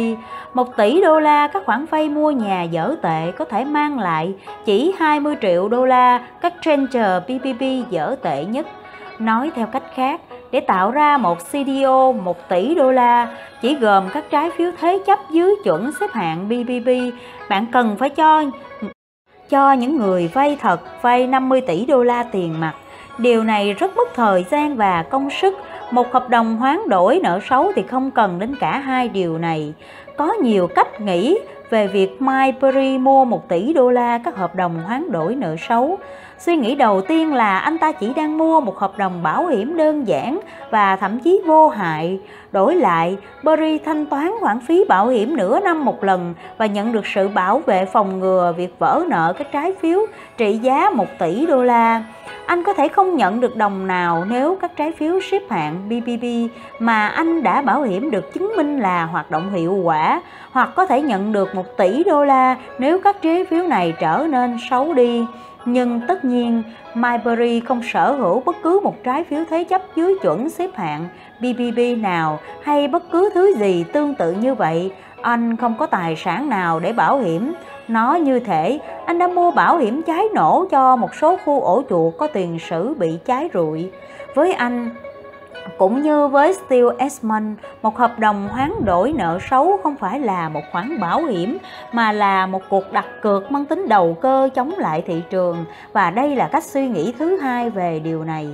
Một tỷ đô la các khoản vay mua nhà dở tệ có thể mang lại chỉ 20 triệu đô la các trencher BBB dở tệ nhất. Nói theo cách khác, để tạo ra một CDO 1 tỷ đô la chỉ gồm các trái phiếu thế chấp dưới chuẩn xếp hạng BBB, bạn cần phải cho cho những người vay thật vay 50 tỷ đô la tiền mặt. Điều này rất mất thời gian và công sức. Một hợp đồng hoán đổi nợ xấu thì không cần đến cả hai điều này. Có nhiều cách nghĩ về việc Mike Perry mua 1 tỷ đô la các hợp đồng hoán đổi nợ xấu. Suy nghĩ đầu tiên là anh ta chỉ đang mua một hợp đồng bảo hiểm đơn giản và thậm chí vô hại. Đổi lại, Barry thanh toán khoản phí bảo hiểm nửa năm một lần và nhận được sự bảo vệ phòng ngừa việc vỡ nợ các trái phiếu trị giá 1 tỷ đô la. Anh có thể không nhận được đồng nào nếu các trái phiếu xếp hạng BBB mà anh đã bảo hiểm được chứng minh là hoạt động hiệu quả, hoặc có thể nhận được 1 tỷ đô la nếu các trái phiếu này trở nên xấu đi. Nhưng tất nhiên, Myberry không sở hữu bất cứ một trái phiếu thế chấp dưới chuẩn xếp hạng BBB nào hay bất cứ thứ gì tương tự như vậy. Anh không có tài sản nào để bảo hiểm. Nó như thể anh đã mua bảo hiểm cháy nổ cho một số khu ổ chuột có tiền sử bị cháy rụi. Với anh, cũng như với Steel Esmond, một hợp đồng hoán đổi nợ xấu không phải là một khoản bảo hiểm mà là một cuộc đặt cược mang tính đầu cơ chống lại thị trường và đây là cách suy nghĩ thứ hai về điều này.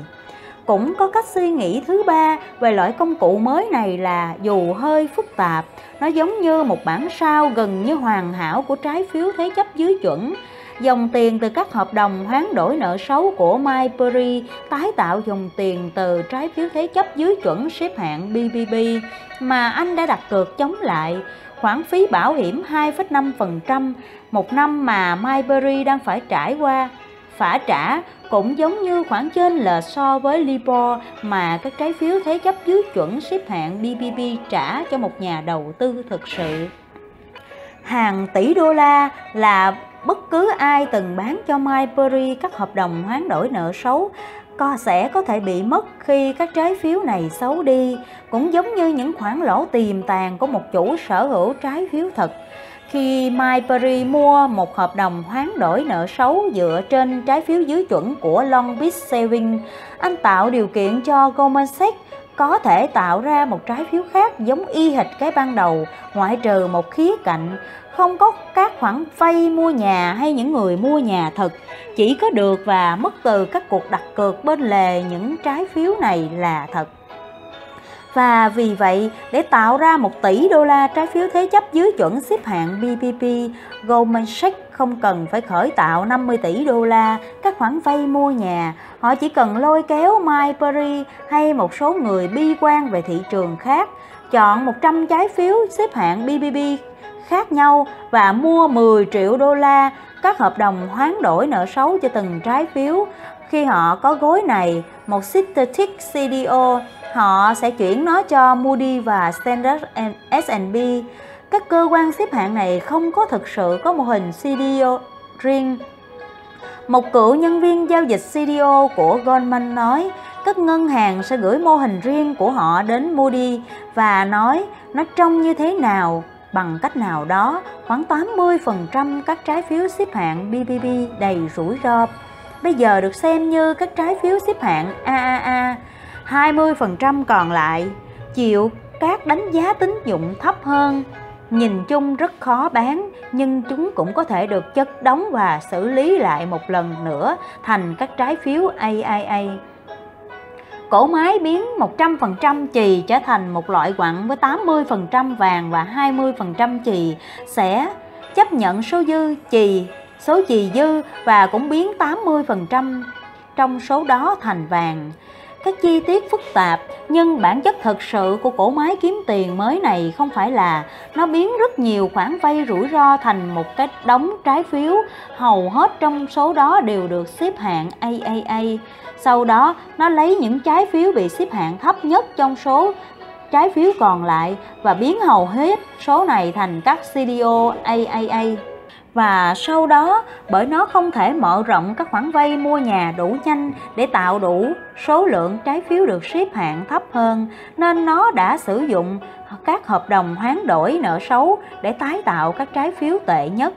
Cũng có cách suy nghĩ thứ ba về loại công cụ mới này là dù hơi phức tạp, nó giống như một bản sao gần như hoàn hảo của trái phiếu thế chấp dưới chuẩn. Dòng tiền từ các hợp đồng hoán đổi nợ xấu của MyPeri tái tạo dòng tiền từ trái phiếu thế chấp dưới chuẩn xếp hạng BBB mà anh đã đặt cược chống lại. Khoản phí bảo hiểm 2,5% một năm mà MyPeri đang phải trải qua phả trả cũng giống như khoản trên là so với Libor mà các trái phiếu thế chấp dưới chuẩn xếp hạng BBB trả cho một nhà đầu tư thực sự. Hàng tỷ đô la là bất cứ ai từng bán cho MyBerry các hợp đồng hoán đổi nợ xấu co sẽ có thể bị mất khi các trái phiếu này xấu đi, cũng giống như những khoản lỗ tiềm tàng của một chủ sở hữu trái phiếu thật. Khi MyPerry mua một hợp đồng hoán đổi nợ xấu dựa trên trái phiếu dưới chuẩn của Long Beach Savings, anh tạo điều kiện cho Goldman Sachs có thể tạo ra một trái phiếu khác giống y hệt cái ban đầu, ngoại trừ một khía cạnh. Không có các khoản vay mua nhà hay những người mua nhà thật chỉ có được và mất từ các cuộc đặt cược bên lề những trái phiếu này là thật và vì vậy để tạo ra 1 tỷ đô la trái phiếu thế chấp dưới chuẩn xếp hạng BBB, Goldman Sachs không cần phải khởi tạo 50 tỷ đô la các khoản vay mua nhà, họ chỉ cần lôi kéo Mike Perry hay một số người bi quan về thị trường khác, chọn 100 trái phiếu xếp hạng BBB khác nhau và mua 10 triệu đô la các hợp đồng hoán đổi nợ xấu cho từng trái phiếu. Khi họ có gối này, một synthetic CDO, họ sẽ chuyển nó cho Moody và Standard S&P. Các cơ quan xếp hạng này không có thực sự có mô hình CDO riêng. Một cựu nhân viên giao dịch CDO của Goldman nói, các ngân hàng sẽ gửi mô hình riêng của họ đến Moody và nói, nó trông như thế nào? Bằng cách nào đó, khoảng 80% các trái phiếu xếp hạng BBB đầy rủi ro. Bây giờ được xem như các trái phiếu xếp hạng AAA 20% còn lại chịu các đánh giá tín dụng thấp hơn. Nhìn chung rất khó bán nhưng chúng cũng có thể được chất đóng và xử lý lại một lần nữa thành các trái phiếu AAA cổ máy biến 100% chì trở thành một loại quặng với 80% vàng và 20% chì. Sẽ chấp nhận số dư chì, số chì dư và cũng biến 80% trong số đó thành vàng. Các chi tiết phức tạp nhưng bản chất thực sự của cổ máy kiếm tiền mới này không phải là nó biến rất nhiều khoản vay rủi ro thành một cái đống trái phiếu, hầu hết trong số đó đều được xếp hạng AAA sau đó nó lấy những trái phiếu bị xếp hạng thấp nhất trong số trái phiếu còn lại và biến hầu hết số này thành các CDO AAA và sau đó, bởi nó không thể mở rộng các khoản vay mua nhà đủ nhanh để tạo đủ số lượng trái phiếu được xếp hạng thấp hơn, nên nó đã sử dụng các hợp đồng hoán đổi nợ xấu để tái tạo các trái phiếu tệ nhất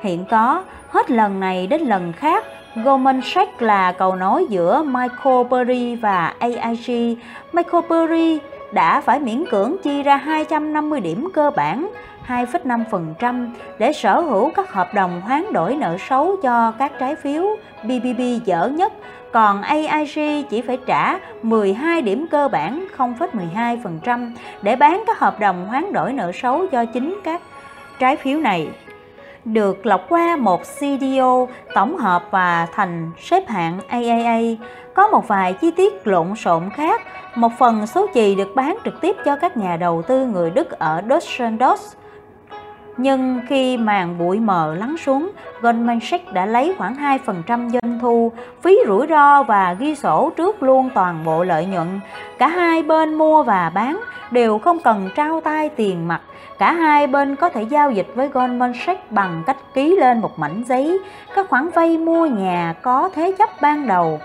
hiện có hết lần này đến lần khác, Goldman Sachs là cầu nối giữa Michael Burry và AIG. Michael Burry đã phải miễn cưỡng chi ra 250 điểm cơ bản 2,5% để sở hữu các hợp đồng hoán đổi nợ xấu cho các trái phiếu BBB dở nhất, còn AIG chỉ phải trả 12 điểm cơ bản 0,12% để bán các hợp đồng hoán đổi nợ xấu cho chính các trái phiếu này được lọc qua một CDO tổng hợp và thành xếp hạng AAA. Có một vài chi tiết lộn xộn khác. Một phần số chì được bán trực tiếp cho các nhà đầu tư người Đức ở Düsseldorf. Nhưng khi màn bụi mờ lắng xuống, Goldman Sachs đã lấy khoảng 2% doanh thu, phí rủi ro và ghi sổ trước luôn toàn bộ lợi nhuận. Cả hai bên mua và bán đều không cần trao tay tiền mặt Cả hai bên có thể giao dịch với Goldman Sachs bằng cách ký lên một mảnh giấy các khoản vay mua nhà có thế chấp ban đầu,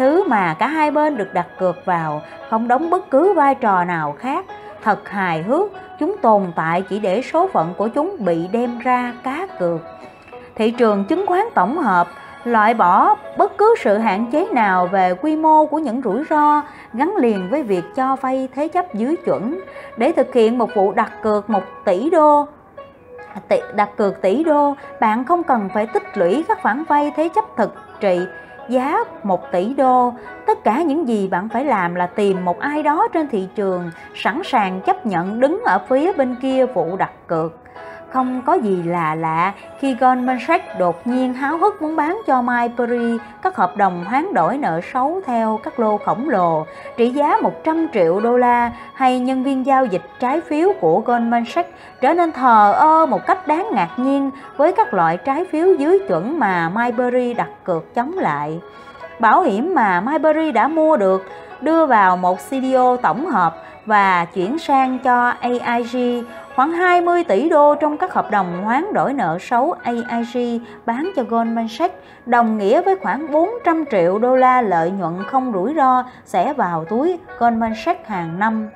thứ mà cả hai bên được đặt cược vào, không đóng bất cứ vai trò nào khác. Thật hài hước, chúng tồn tại chỉ để số phận của chúng bị đem ra cá cược. Thị trường chứng khoán tổng hợp loại bỏ bất cứ sự hạn chế nào về quy mô của những rủi ro gắn liền với việc cho vay thế chấp dưới chuẩn để thực hiện một vụ đặt cược 1 tỷ đô đặt cược tỷ đô bạn không cần phải tích lũy các khoản vay thế chấp thực trị giá 1 tỷ đô. Tất cả những gì bạn phải làm là tìm một ai đó trên thị trường, sẵn sàng chấp nhận đứng ở phía bên kia vụ đặt cược không có gì là lạ, khi Goldman Sachs đột nhiên háo hức muốn bán cho MyPerry các hợp đồng hoán đổi nợ xấu theo các lô khổng lồ, trị giá 100 triệu đô la, hay nhân viên giao dịch trái phiếu của Goldman Sachs trở nên thờ ơ một cách đáng ngạc nhiên với các loại trái phiếu dưới chuẩn mà MyPerry đặt cược chống lại. Bảo hiểm mà MyPerry đã mua được đưa vào một CDO tổng hợp và chuyển sang cho AIG khoảng 20 tỷ đô trong các hợp đồng hoán đổi nợ xấu AIG bán cho Goldman Sachs, đồng nghĩa với khoảng 400 triệu đô la lợi nhuận không rủi ro sẽ vào túi Goldman Sachs hàng năm.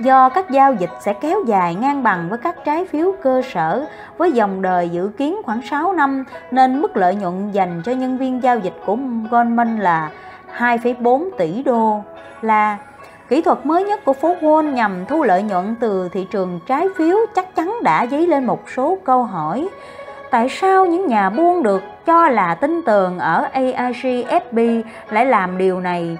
Do các giao dịch sẽ kéo dài ngang bằng với các trái phiếu cơ sở với dòng đời dự kiến khoảng 6 năm nên mức lợi nhuận dành cho nhân viên giao dịch của Goldman là 2,4 tỷ đô la Kỹ thuật mới nhất của phố Wall nhằm thu lợi nhuận từ thị trường trái phiếu chắc chắn đã dấy lên một số câu hỏi. Tại sao những nhà buôn được cho là tin tường ở AIGFB lại làm điều này?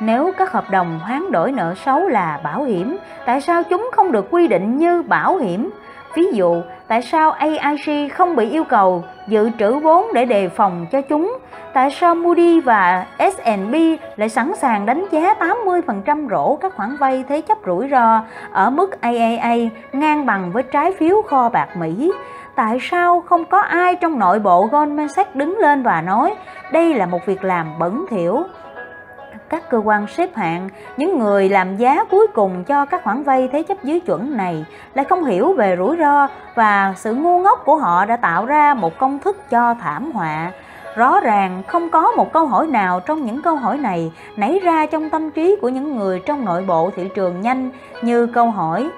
Nếu các hợp đồng hoán đổi nợ xấu là bảo hiểm, tại sao chúng không được quy định như bảo hiểm? Ví dụ, tại sao AIG không bị yêu cầu dự trữ vốn để đề phòng cho chúng? Tại sao Moody và S&P lại sẵn sàng đánh giá 80% rổ các khoản vay thế chấp rủi ro ở mức AAA ngang bằng với trái phiếu kho bạc Mỹ? Tại sao không có ai trong nội bộ Goldman Sachs đứng lên và nói, đây là một việc làm bẩn thỉu? Các cơ quan xếp hạng, những người làm giá cuối cùng cho các khoản vay thế chấp dưới chuẩn này lại không hiểu về rủi ro và sự ngu ngốc của họ đã tạo ra một công thức cho thảm họa. Rõ ràng không có một câu hỏi nào trong những câu hỏi này nảy ra trong tâm trí của những người trong nội bộ thị trường nhanh như câu hỏi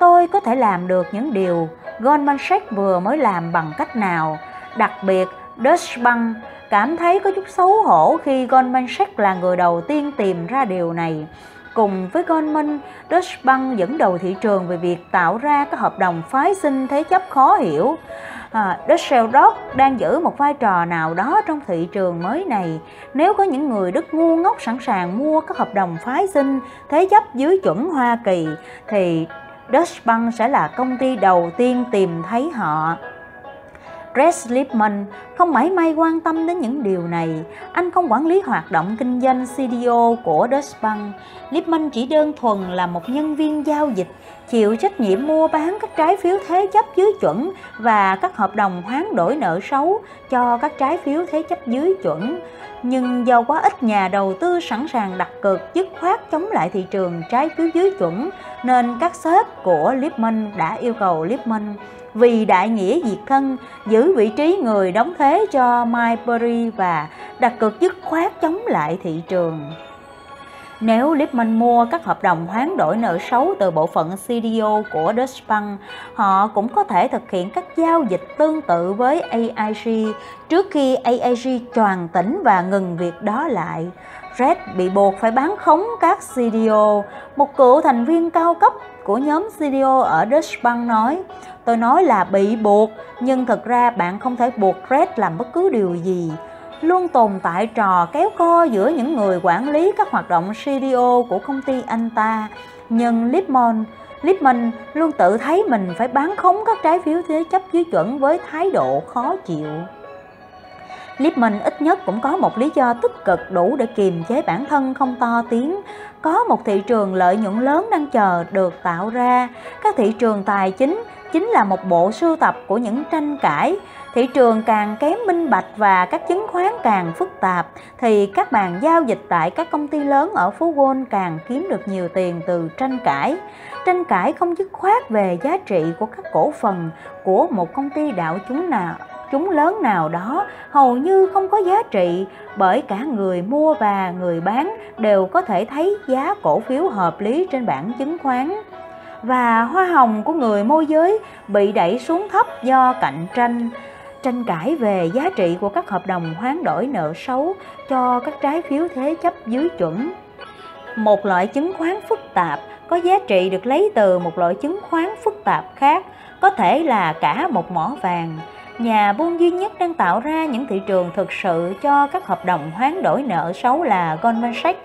Tôi có thể làm được những điều Goldman Sachs vừa mới làm bằng cách nào? Đặc biệt, Deutsche Bank cảm thấy có chút xấu hổ khi Goldman Sachs là người đầu tiên tìm ra điều này. Cùng với Goldman, Deutsche Bank dẫn đầu thị trường về việc tạo ra các hợp đồng phái sinh thế chấp khó hiểu. À, Düsseldorf đang giữ một vai trò nào đó trong thị trường mới này. Nếu có những người Đức ngu ngốc sẵn sàng mua các hợp đồng phái sinh thế chấp dưới chuẩn Hoa Kỳ, thì Deutsche Bank sẽ là công ty đầu tiên tìm thấy họ. Rex Lipman không mảy may quan tâm đến những điều này. Anh không quản lý hoạt động kinh doanh CDO của Deutsche Bank. Lipman chỉ đơn thuần là một nhân viên giao dịch, chịu trách nhiệm mua bán các trái phiếu thế chấp dưới chuẩn và các hợp đồng hoán đổi nợ xấu cho các trái phiếu thế chấp dưới chuẩn. Nhưng do quá ít nhà đầu tư sẵn sàng đặt cược dứt khoát chống lại thị trường trái phiếu dưới chuẩn, nên các sếp của Lipman đã yêu cầu Lipman vì đại nghĩa diệt thân giữ vị trí người đóng thế cho Maybury và đặt cược dứt khoát chống lại thị trường. Nếu Lipman mua các hợp đồng hoán đổi nợ xấu từ bộ phận CDO của Deutsche Bank, họ cũng có thể thực hiện các giao dịch tương tự với AIG trước khi AIG tròn tỉnh và ngừng việc đó lại. Red bị buộc phải bán khống các CDO. Một cựu thành viên cao cấp của nhóm CDO ở Deutsche Bank nói, tôi nói là bị buộc, nhưng thực ra bạn không thể buộc Red làm bất cứ điều gì luôn tồn tại trò kéo co giữa những người quản lý các hoạt động CDO của công ty anh ta. Nhưng Lipman, Lipman luôn tự thấy mình phải bán khống các trái phiếu thế chấp dưới chuẩn với thái độ khó chịu. Lipman ít nhất cũng có một lý do tích cực đủ để kiềm chế bản thân không to tiếng. Có một thị trường lợi nhuận lớn đang chờ được tạo ra. Các thị trường tài chính chính là một bộ sưu tập của những tranh cãi thị trường càng kém minh bạch và các chứng khoán càng phức tạp, thì các bàn giao dịch tại các công ty lớn ở phố Wall càng kiếm được nhiều tiền từ tranh cãi. Tranh cãi không dứt khoát về giá trị của các cổ phần của một công ty đạo chúng nào chúng lớn nào đó hầu như không có giá trị bởi cả người mua và người bán đều có thể thấy giá cổ phiếu hợp lý trên bảng chứng khoán và hoa hồng của người môi giới bị đẩy xuống thấp do cạnh tranh tranh cãi về giá trị của các hợp đồng hoán đổi nợ xấu cho các trái phiếu thế chấp dưới chuẩn. Một loại chứng khoán phức tạp có giá trị được lấy từ một loại chứng khoán phức tạp khác, có thể là cả một mỏ vàng. Nhà buôn duy nhất đang tạo ra những thị trường thực sự cho các hợp đồng hoán đổi nợ xấu là Goldman Sachs.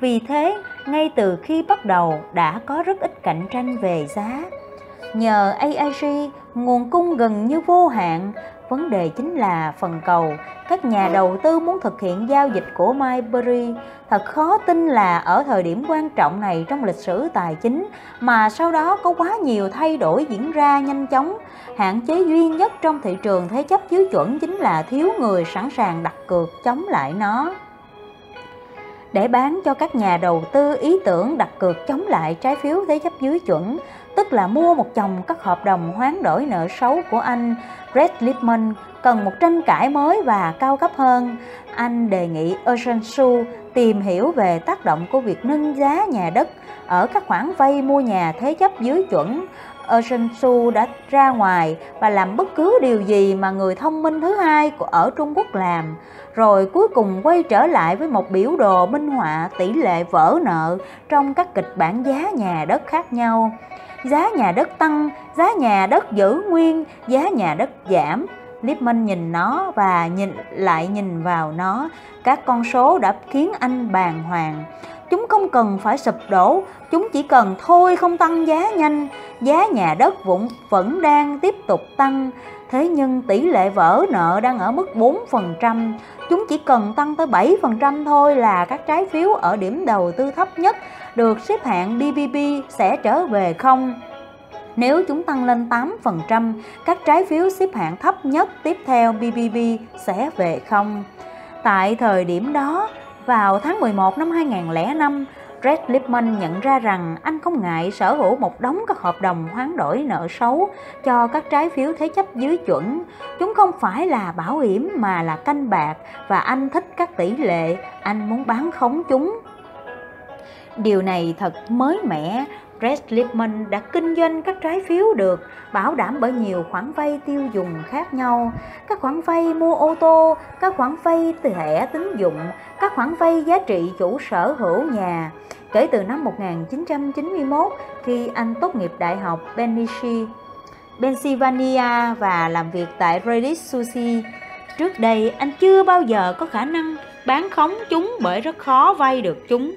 Vì thế, ngay từ khi bắt đầu đã có rất ít cạnh tranh về giá. Nhờ AIG, nguồn cung gần như vô hạn vấn đề chính là phần cầu. Các nhà đầu tư muốn thực hiện giao dịch của Myberry thật khó tin là ở thời điểm quan trọng này trong lịch sử tài chính mà sau đó có quá nhiều thay đổi diễn ra nhanh chóng. Hạn chế duy nhất trong thị trường thế chấp dưới chuẩn chính là thiếu người sẵn sàng đặt cược chống lại nó để bán cho các nhà đầu tư ý tưởng đặt cược chống lại trái phiếu thế chấp dưới chuẩn, tức là mua một chồng các hợp đồng hoán đổi nợ xấu của anh Brett Lipman cần một tranh cãi mới và cao cấp hơn. Anh đề nghị Ocean Su tìm hiểu về tác động của việc nâng giá nhà đất ở các khoản vay mua nhà thế chấp dưới chuẩn. Ocean Su đã ra ngoài và làm bất cứ điều gì mà người thông minh thứ hai của ở Trung Quốc làm, rồi cuối cùng quay trở lại với một biểu đồ minh họa tỷ lệ vỡ nợ trong các kịch bản giá nhà đất khác nhau giá nhà đất tăng, giá nhà đất giữ nguyên, giá nhà đất giảm. Lipman nhìn nó và nhìn lại nhìn vào nó, các con số đã khiến anh bàng hoàng. Chúng không cần phải sụp đổ, chúng chỉ cần thôi không tăng giá nhanh, giá nhà đất vẫn vẫn đang tiếp tục tăng. Thế nhưng tỷ lệ vỡ nợ đang ở mức 4%, chúng chỉ cần tăng tới 7% thôi là các trái phiếu ở điểm đầu tư thấp nhất được xếp hạng BBB sẽ trở về không. Nếu chúng tăng lên 8%, các trái phiếu xếp hạng thấp nhất tiếp theo BBB sẽ về không. Tại thời điểm đó, vào tháng 11 năm 2005, Red Lipman nhận ra rằng anh không ngại sở hữu một đống các hợp đồng hoán đổi nợ xấu cho các trái phiếu thế chấp dưới chuẩn. Chúng không phải là bảo hiểm mà là canh bạc và anh thích các tỷ lệ, anh muốn bán khống chúng. Điều này thật mới mẻ, Red Lipman đã kinh doanh các trái phiếu được bảo đảm bởi nhiều khoản vay tiêu dùng khác nhau, các khoản vay mua ô tô, các khoản vay thẻ tín dụng, các khoản vay giá trị chủ sở hữu nhà. Kể từ năm 1991 khi anh tốt nghiệp Đại học Pennsylvania và làm việc tại Credit Sushi, trước đây anh chưa bao giờ có khả năng bán khống chúng bởi rất khó vay được chúng.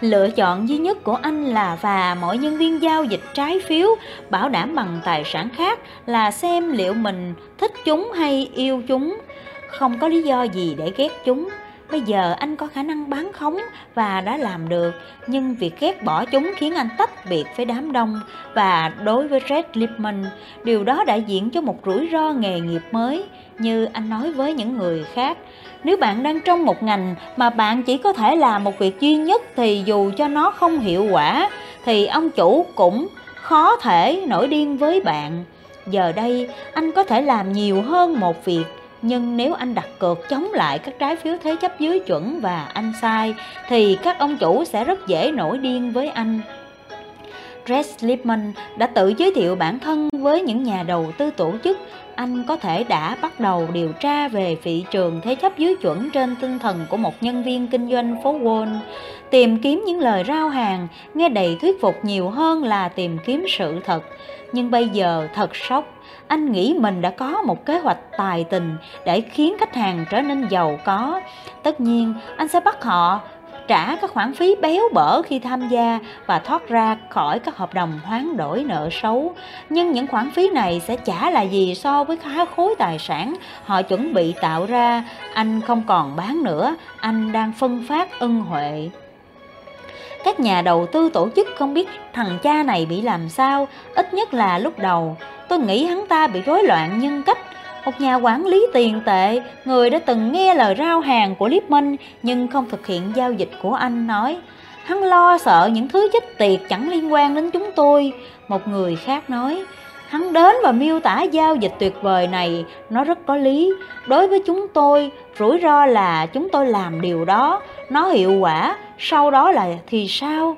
Lựa chọn duy nhất của anh là và mọi nhân viên giao dịch trái phiếu bảo đảm bằng tài sản khác là xem liệu mình thích chúng hay yêu chúng. Không có lý do gì để ghét chúng. Bây giờ anh có khả năng bán khống và đã làm được, nhưng việc ghét bỏ chúng khiến anh tách biệt với đám đông và đối với Red Lipman, điều đó đại diện cho một rủi ro nghề nghiệp mới, như anh nói với những người khác. Nếu bạn đang trong một ngành mà bạn chỉ có thể làm một việc duy nhất thì dù cho nó không hiệu quả, thì ông chủ cũng khó thể nổi điên với bạn. Giờ đây, anh có thể làm nhiều hơn một việc, nhưng nếu anh đặt cược chống lại các trái phiếu thế chấp dưới chuẩn và anh sai, thì các ông chủ sẽ rất dễ nổi điên với anh. Red Lipman đã tự giới thiệu bản thân với những nhà đầu tư tổ chức anh có thể đã bắt đầu điều tra về thị trường thế chấp dưới chuẩn trên tinh thần của một nhân viên kinh doanh phố Wall, tìm kiếm những lời rao hàng nghe đầy thuyết phục nhiều hơn là tìm kiếm sự thật. Nhưng bây giờ thật sốc, anh nghĩ mình đã có một kế hoạch tài tình để khiến khách hàng trở nên giàu có. Tất nhiên, anh sẽ bắt họ trả các khoản phí béo bở khi tham gia và thoát ra khỏi các hợp đồng hoán đổi nợ xấu. Nhưng những khoản phí này sẽ trả là gì so với khá khối tài sản họ chuẩn bị tạo ra. Anh không còn bán nữa, anh đang phân phát ân huệ. Các nhà đầu tư tổ chức không biết thằng cha này bị làm sao, ít nhất là lúc đầu. Tôi nghĩ hắn ta bị rối loạn nhân cách một nhà quản lý tiền tệ, người đã từng nghe lời rao hàng của Lipman nhưng không thực hiện giao dịch của anh nói, hắn lo sợ những thứ chết tiệt chẳng liên quan đến chúng tôi. Một người khác nói, hắn đến và miêu tả giao dịch tuyệt vời này, nó rất có lý. Đối với chúng tôi, rủi ro là chúng tôi làm điều đó, nó hiệu quả, sau đó là thì sao?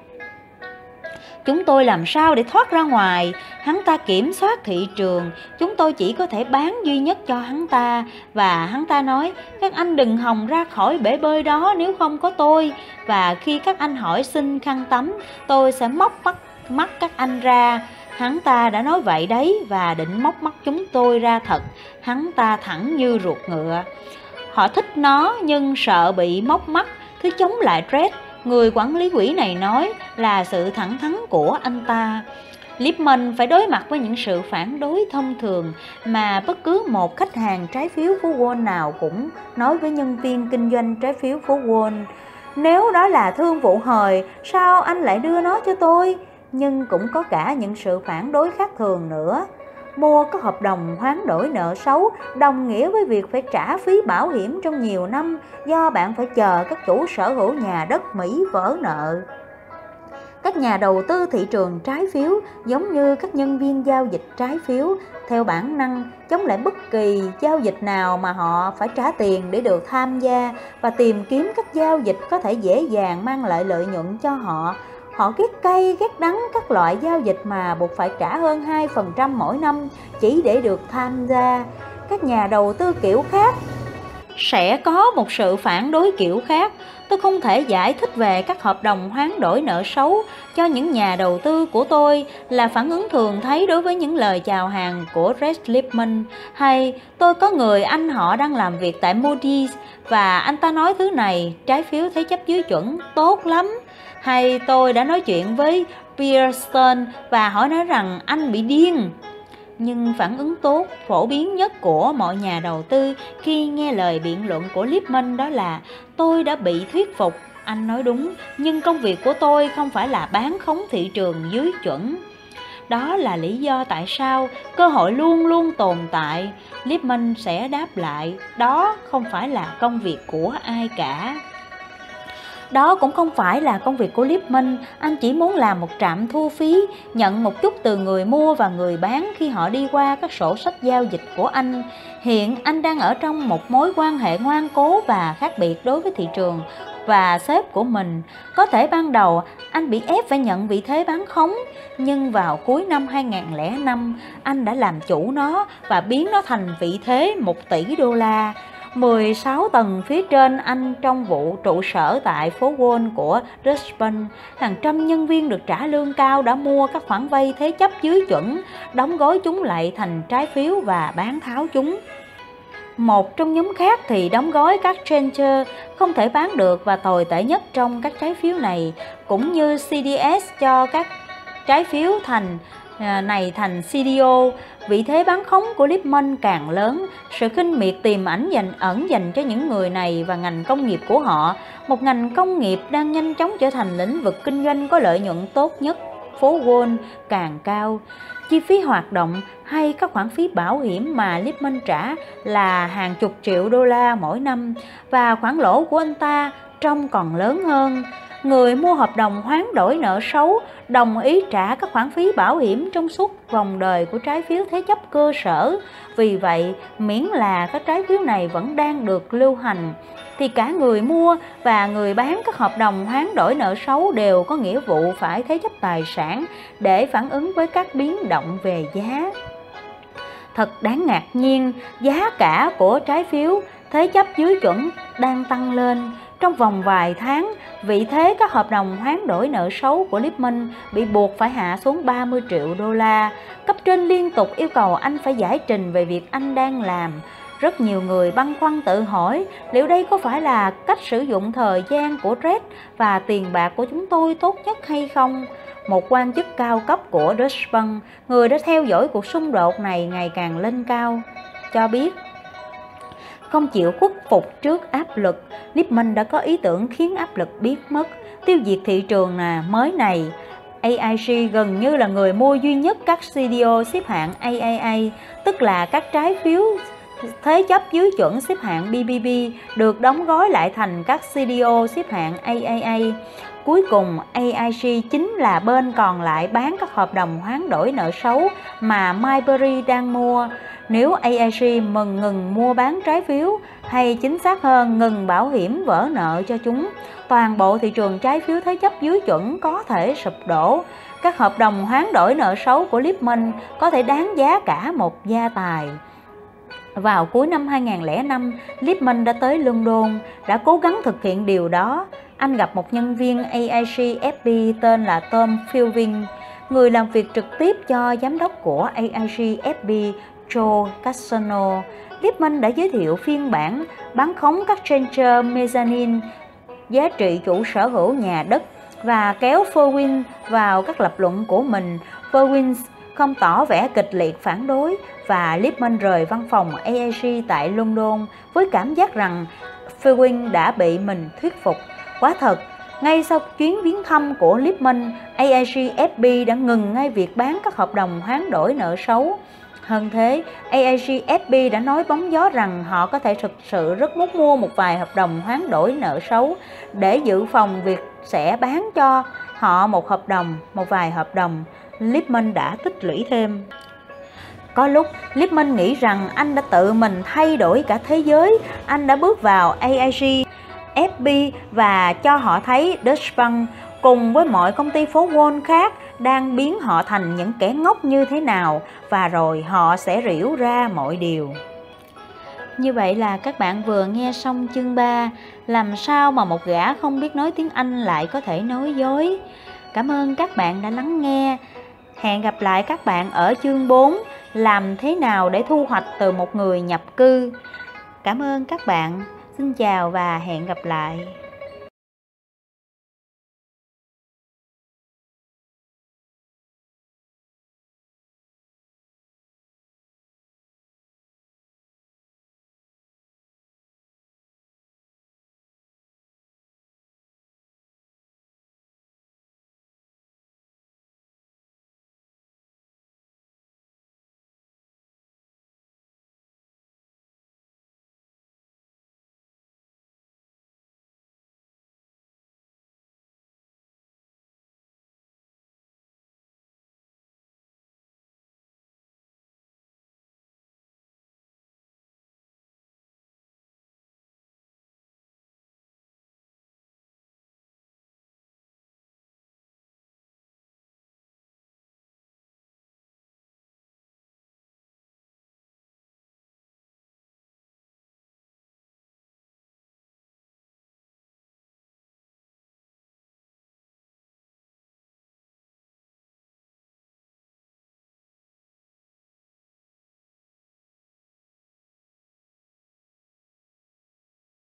Chúng tôi làm sao để thoát ra ngoài? Hắn ta kiểm soát thị trường, chúng tôi chỉ có thể bán duy nhất cho hắn ta. Và hắn ta nói, các anh đừng hòng ra khỏi bể bơi đó nếu không có tôi. Và khi các anh hỏi xin khăn tắm, tôi sẽ móc mắt, mắt các anh ra. Hắn ta đã nói vậy đấy và định móc mắt chúng tôi ra thật. Hắn ta thẳng như ruột ngựa. Họ thích nó nhưng sợ bị móc mắt, thứ chống lại Dredd Người quản lý quỹ này nói là sự thẳng thắn của anh ta. Lipman phải đối mặt với những sự phản đối thông thường mà bất cứ một khách hàng trái phiếu phố Wall nào cũng nói với nhân viên kinh doanh trái phiếu phố Wall. Nếu đó là thương vụ hời, sao anh lại đưa nó cho tôi? Nhưng cũng có cả những sự phản đối khác thường nữa mua có hợp đồng hoán đổi nợ xấu, đồng nghĩa với việc phải trả phí bảo hiểm trong nhiều năm, do bạn phải chờ các chủ sở hữu nhà đất Mỹ vỡ nợ. Các nhà đầu tư thị trường trái phiếu giống như các nhân viên giao dịch trái phiếu, theo bản năng chống lại bất kỳ giao dịch nào mà họ phải trả tiền để được tham gia và tìm kiếm các giao dịch có thể dễ dàng mang lại lợi nhuận cho họ Họ ghét cay, ghét đắng các loại giao dịch mà buộc phải trả hơn 2% mỗi năm chỉ để được tham gia. Các nhà đầu tư kiểu khác sẽ có một sự phản đối kiểu khác. Tôi không thể giải thích về các hợp đồng hoán đổi nợ xấu cho những nhà đầu tư của tôi là phản ứng thường thấy đối với những lời chào hàng của Red Lipman hay tôi có người anh họ đang làm việc tại Moody's và anh ta nói thứ này trái phiếu thế chấp dưới chuẩn tốt lắm hay tôi đã nói chuyện với Pearson và hỏi nói rằng anh bị điên. Nhưng phản ứng tốt, phổ biến nhất của mọi nhà đầu tư khi nghe lời biện luận của Lipman đó là tôi đã bị thuyết phục. Anh nói đúng, nhưng công việc của tôi không phải là bán khống thị trường dưới chuẩn. Đó là lý do tại sao cơ hội luôn luôn tồn tại. Lipman sẽ đáp lại, đó không phải là công việc của ai cả. Đó cũng không phải là công việc của Lipman, anh chỉ muốn làm một trạm thu phí, nhận một chút từ người mua và người bán khi họ đi qua các sổ sách giao dịch của anh. Hiện anh đang ở trong một mối quan hệ ngoan cố và khác biệt đối với thị trường và sếp của mình. Có thể ban đầu anh bị ép phải nhận vị thế bán khống, nhưng vào cuối năm 2005 anh đã làm chủ nó và biến nó thành vị thế 1 tỷ đô la. 16 tầng phía trên anh trong vụ trụ sở tại phố Wall của Richmond, hàng trăm nhân viên được trả lương cao đã mua các khoản vay thế chấp dưới chuẩn, đóng gói chúng lại thành trái phiếu và bán tháo chúng. Một trong nhóm khác thì đóng gói các trencher không thể bán được và tồi tệ nhất trong các trái phiếu này, cũng như CDS cho các trái phiếu thành Ờ, này thành CDO, vị thế bán khống của Lipman càng lớn, sự khinh miệt tiềm ảnh dành ẩn dành cho những người này và ngành công nghiệp của họ, một ngành công nghiệp đang nhanh chóng trở thành lĩnh vực kinh doanh có lợi nhuận tốt nhất phố Wall càng cao. Chi phí hoạt động hay các khoản phí bảo hiểm mà Lipman trả là hàng chục triệu đô la mỗi năm và khoản lỗ của anh ta trông còn lớn hơn. Người mua hợp đồng hoán đổi nợ xấu đồng ý trả các khoản phí bảo hiểm trong suốt vòng đời của trái phiếu thế chấp cơ sở. Vì vậy, miễn là các trái phiếu này vẫn đang được lưu hành, thì cả người mua và người bán các hợp đồng hoán đổi nợ xấu đều có nghĩa vụ phải thế chấp tài sản để phản ứng với các biến động về giá. Thật đáng ngạc nhiên, giá cả của trái phiếu thế chấp dưới chuẩn đang tăng lên. Trong vòng vài tháng, vị thế các hợp đồng hoán đổi nợ xấu của Lipman bị buộc phải hạ xuống 30 triệu đô la. Cấp trên liên tục yêu cầu anh phải giải trình về việc anh đang làm. Rất nhiều người băn khoăn tự hỏi liệu đây có phải là cách sử dụng thời gian của Red và tiền bạc của chúng tôi tốt nhất hay không? Một quan chức cao cấp của Deutsche Bank, người đã theo dõi cuộc xung đột này ngày càng lên cao, cho biết không chịu khuất phục trước áp lực, Lipman đã có ý tưởng khiến áp lực biến mất, tiêu diệt thị trường là mới này. AIG gần như là người mua duy nhất các CDO xếp hạng AAA, tức là các trái phiếu thế chấp dưới chuẩn xếp hạng BBB được đóng gói lại thành các CDO xếp hạng AAA. Cuối cùng, AIG chính là bên còn lại bán các hợp đồng hoán đổi nợ xấu mà Mayberry đang mua. Nếu AIG mừng ngừng mua bán trái phiếu hay chính xác hơn ngừng bảo hiểm vỡ nợ cho chúng, toàn bộ thị trường trái phiếu thế chấp dưới chuẩn có thể sụp đổ. Các hợp đồng hoán đổi nợ xấu của Lipman có thể đáng giá cả một gia tài. Vào cuối năm 2005, Lipman đã tới London, đã cố gắng thực hiện điều đó. Anh gặp một nhân viên AIG FB tên là Tom Fielding, người làm việc trực tiếp cho giám đốc của AIG FB Joe Cassano. Lipman đã giới thiệu phiên bản bán khống các Stranger Mezzanine, giá trị chủ sở hữu nhà đất và kéo Fowin vào các lập luận của mình. Fowin không tỏ vẻ kịch liệt phản đối và Lipman rời văn phòng AIG tại London với cảm giác rằng Fowin đã bị mình thuyết phục. Quá thật, ngay sau chuyến viếng thăm của Lipman, AIG FB đã ngừng ngay việc bán các hợp đồng hoán đổi nợ xấu. Hơn thế, AIG FB đã nói bóng gió rằng họ có thể thực sự rất muốn mua một vài hợp đồng hoán đổi nợ xấu để dự phòng việc sẽ bán cho họ một hợp đồng, một vài hợp đồng. Lipman đã tích lũy thêm. Có lúc Lipman nghĩ rằng anh đã tự mình thay đổi cả thế giới, anh đã bước vào AIG, FB và cho họ thấy Deutsche Bank cùng với mọi công ty phố Wall khác đang biến họ thành những kẻ ngốc như thế nào, và rồi họ sẽ rỉu ra mọi điều. Như vậy là các bạn vừa nghe xong chương 3 Làm sao mà một gã không biết nói tiếng Anh lại có thể nói dối? Cảm ơn các bạn đã lắng nghe. Hẹn gặp lại các bạn ở chương 4 Làm thế nào để thu hoạch từ một người nhập cư. Cảm ơn các bạn. Xin chào và hẹn gặp lại.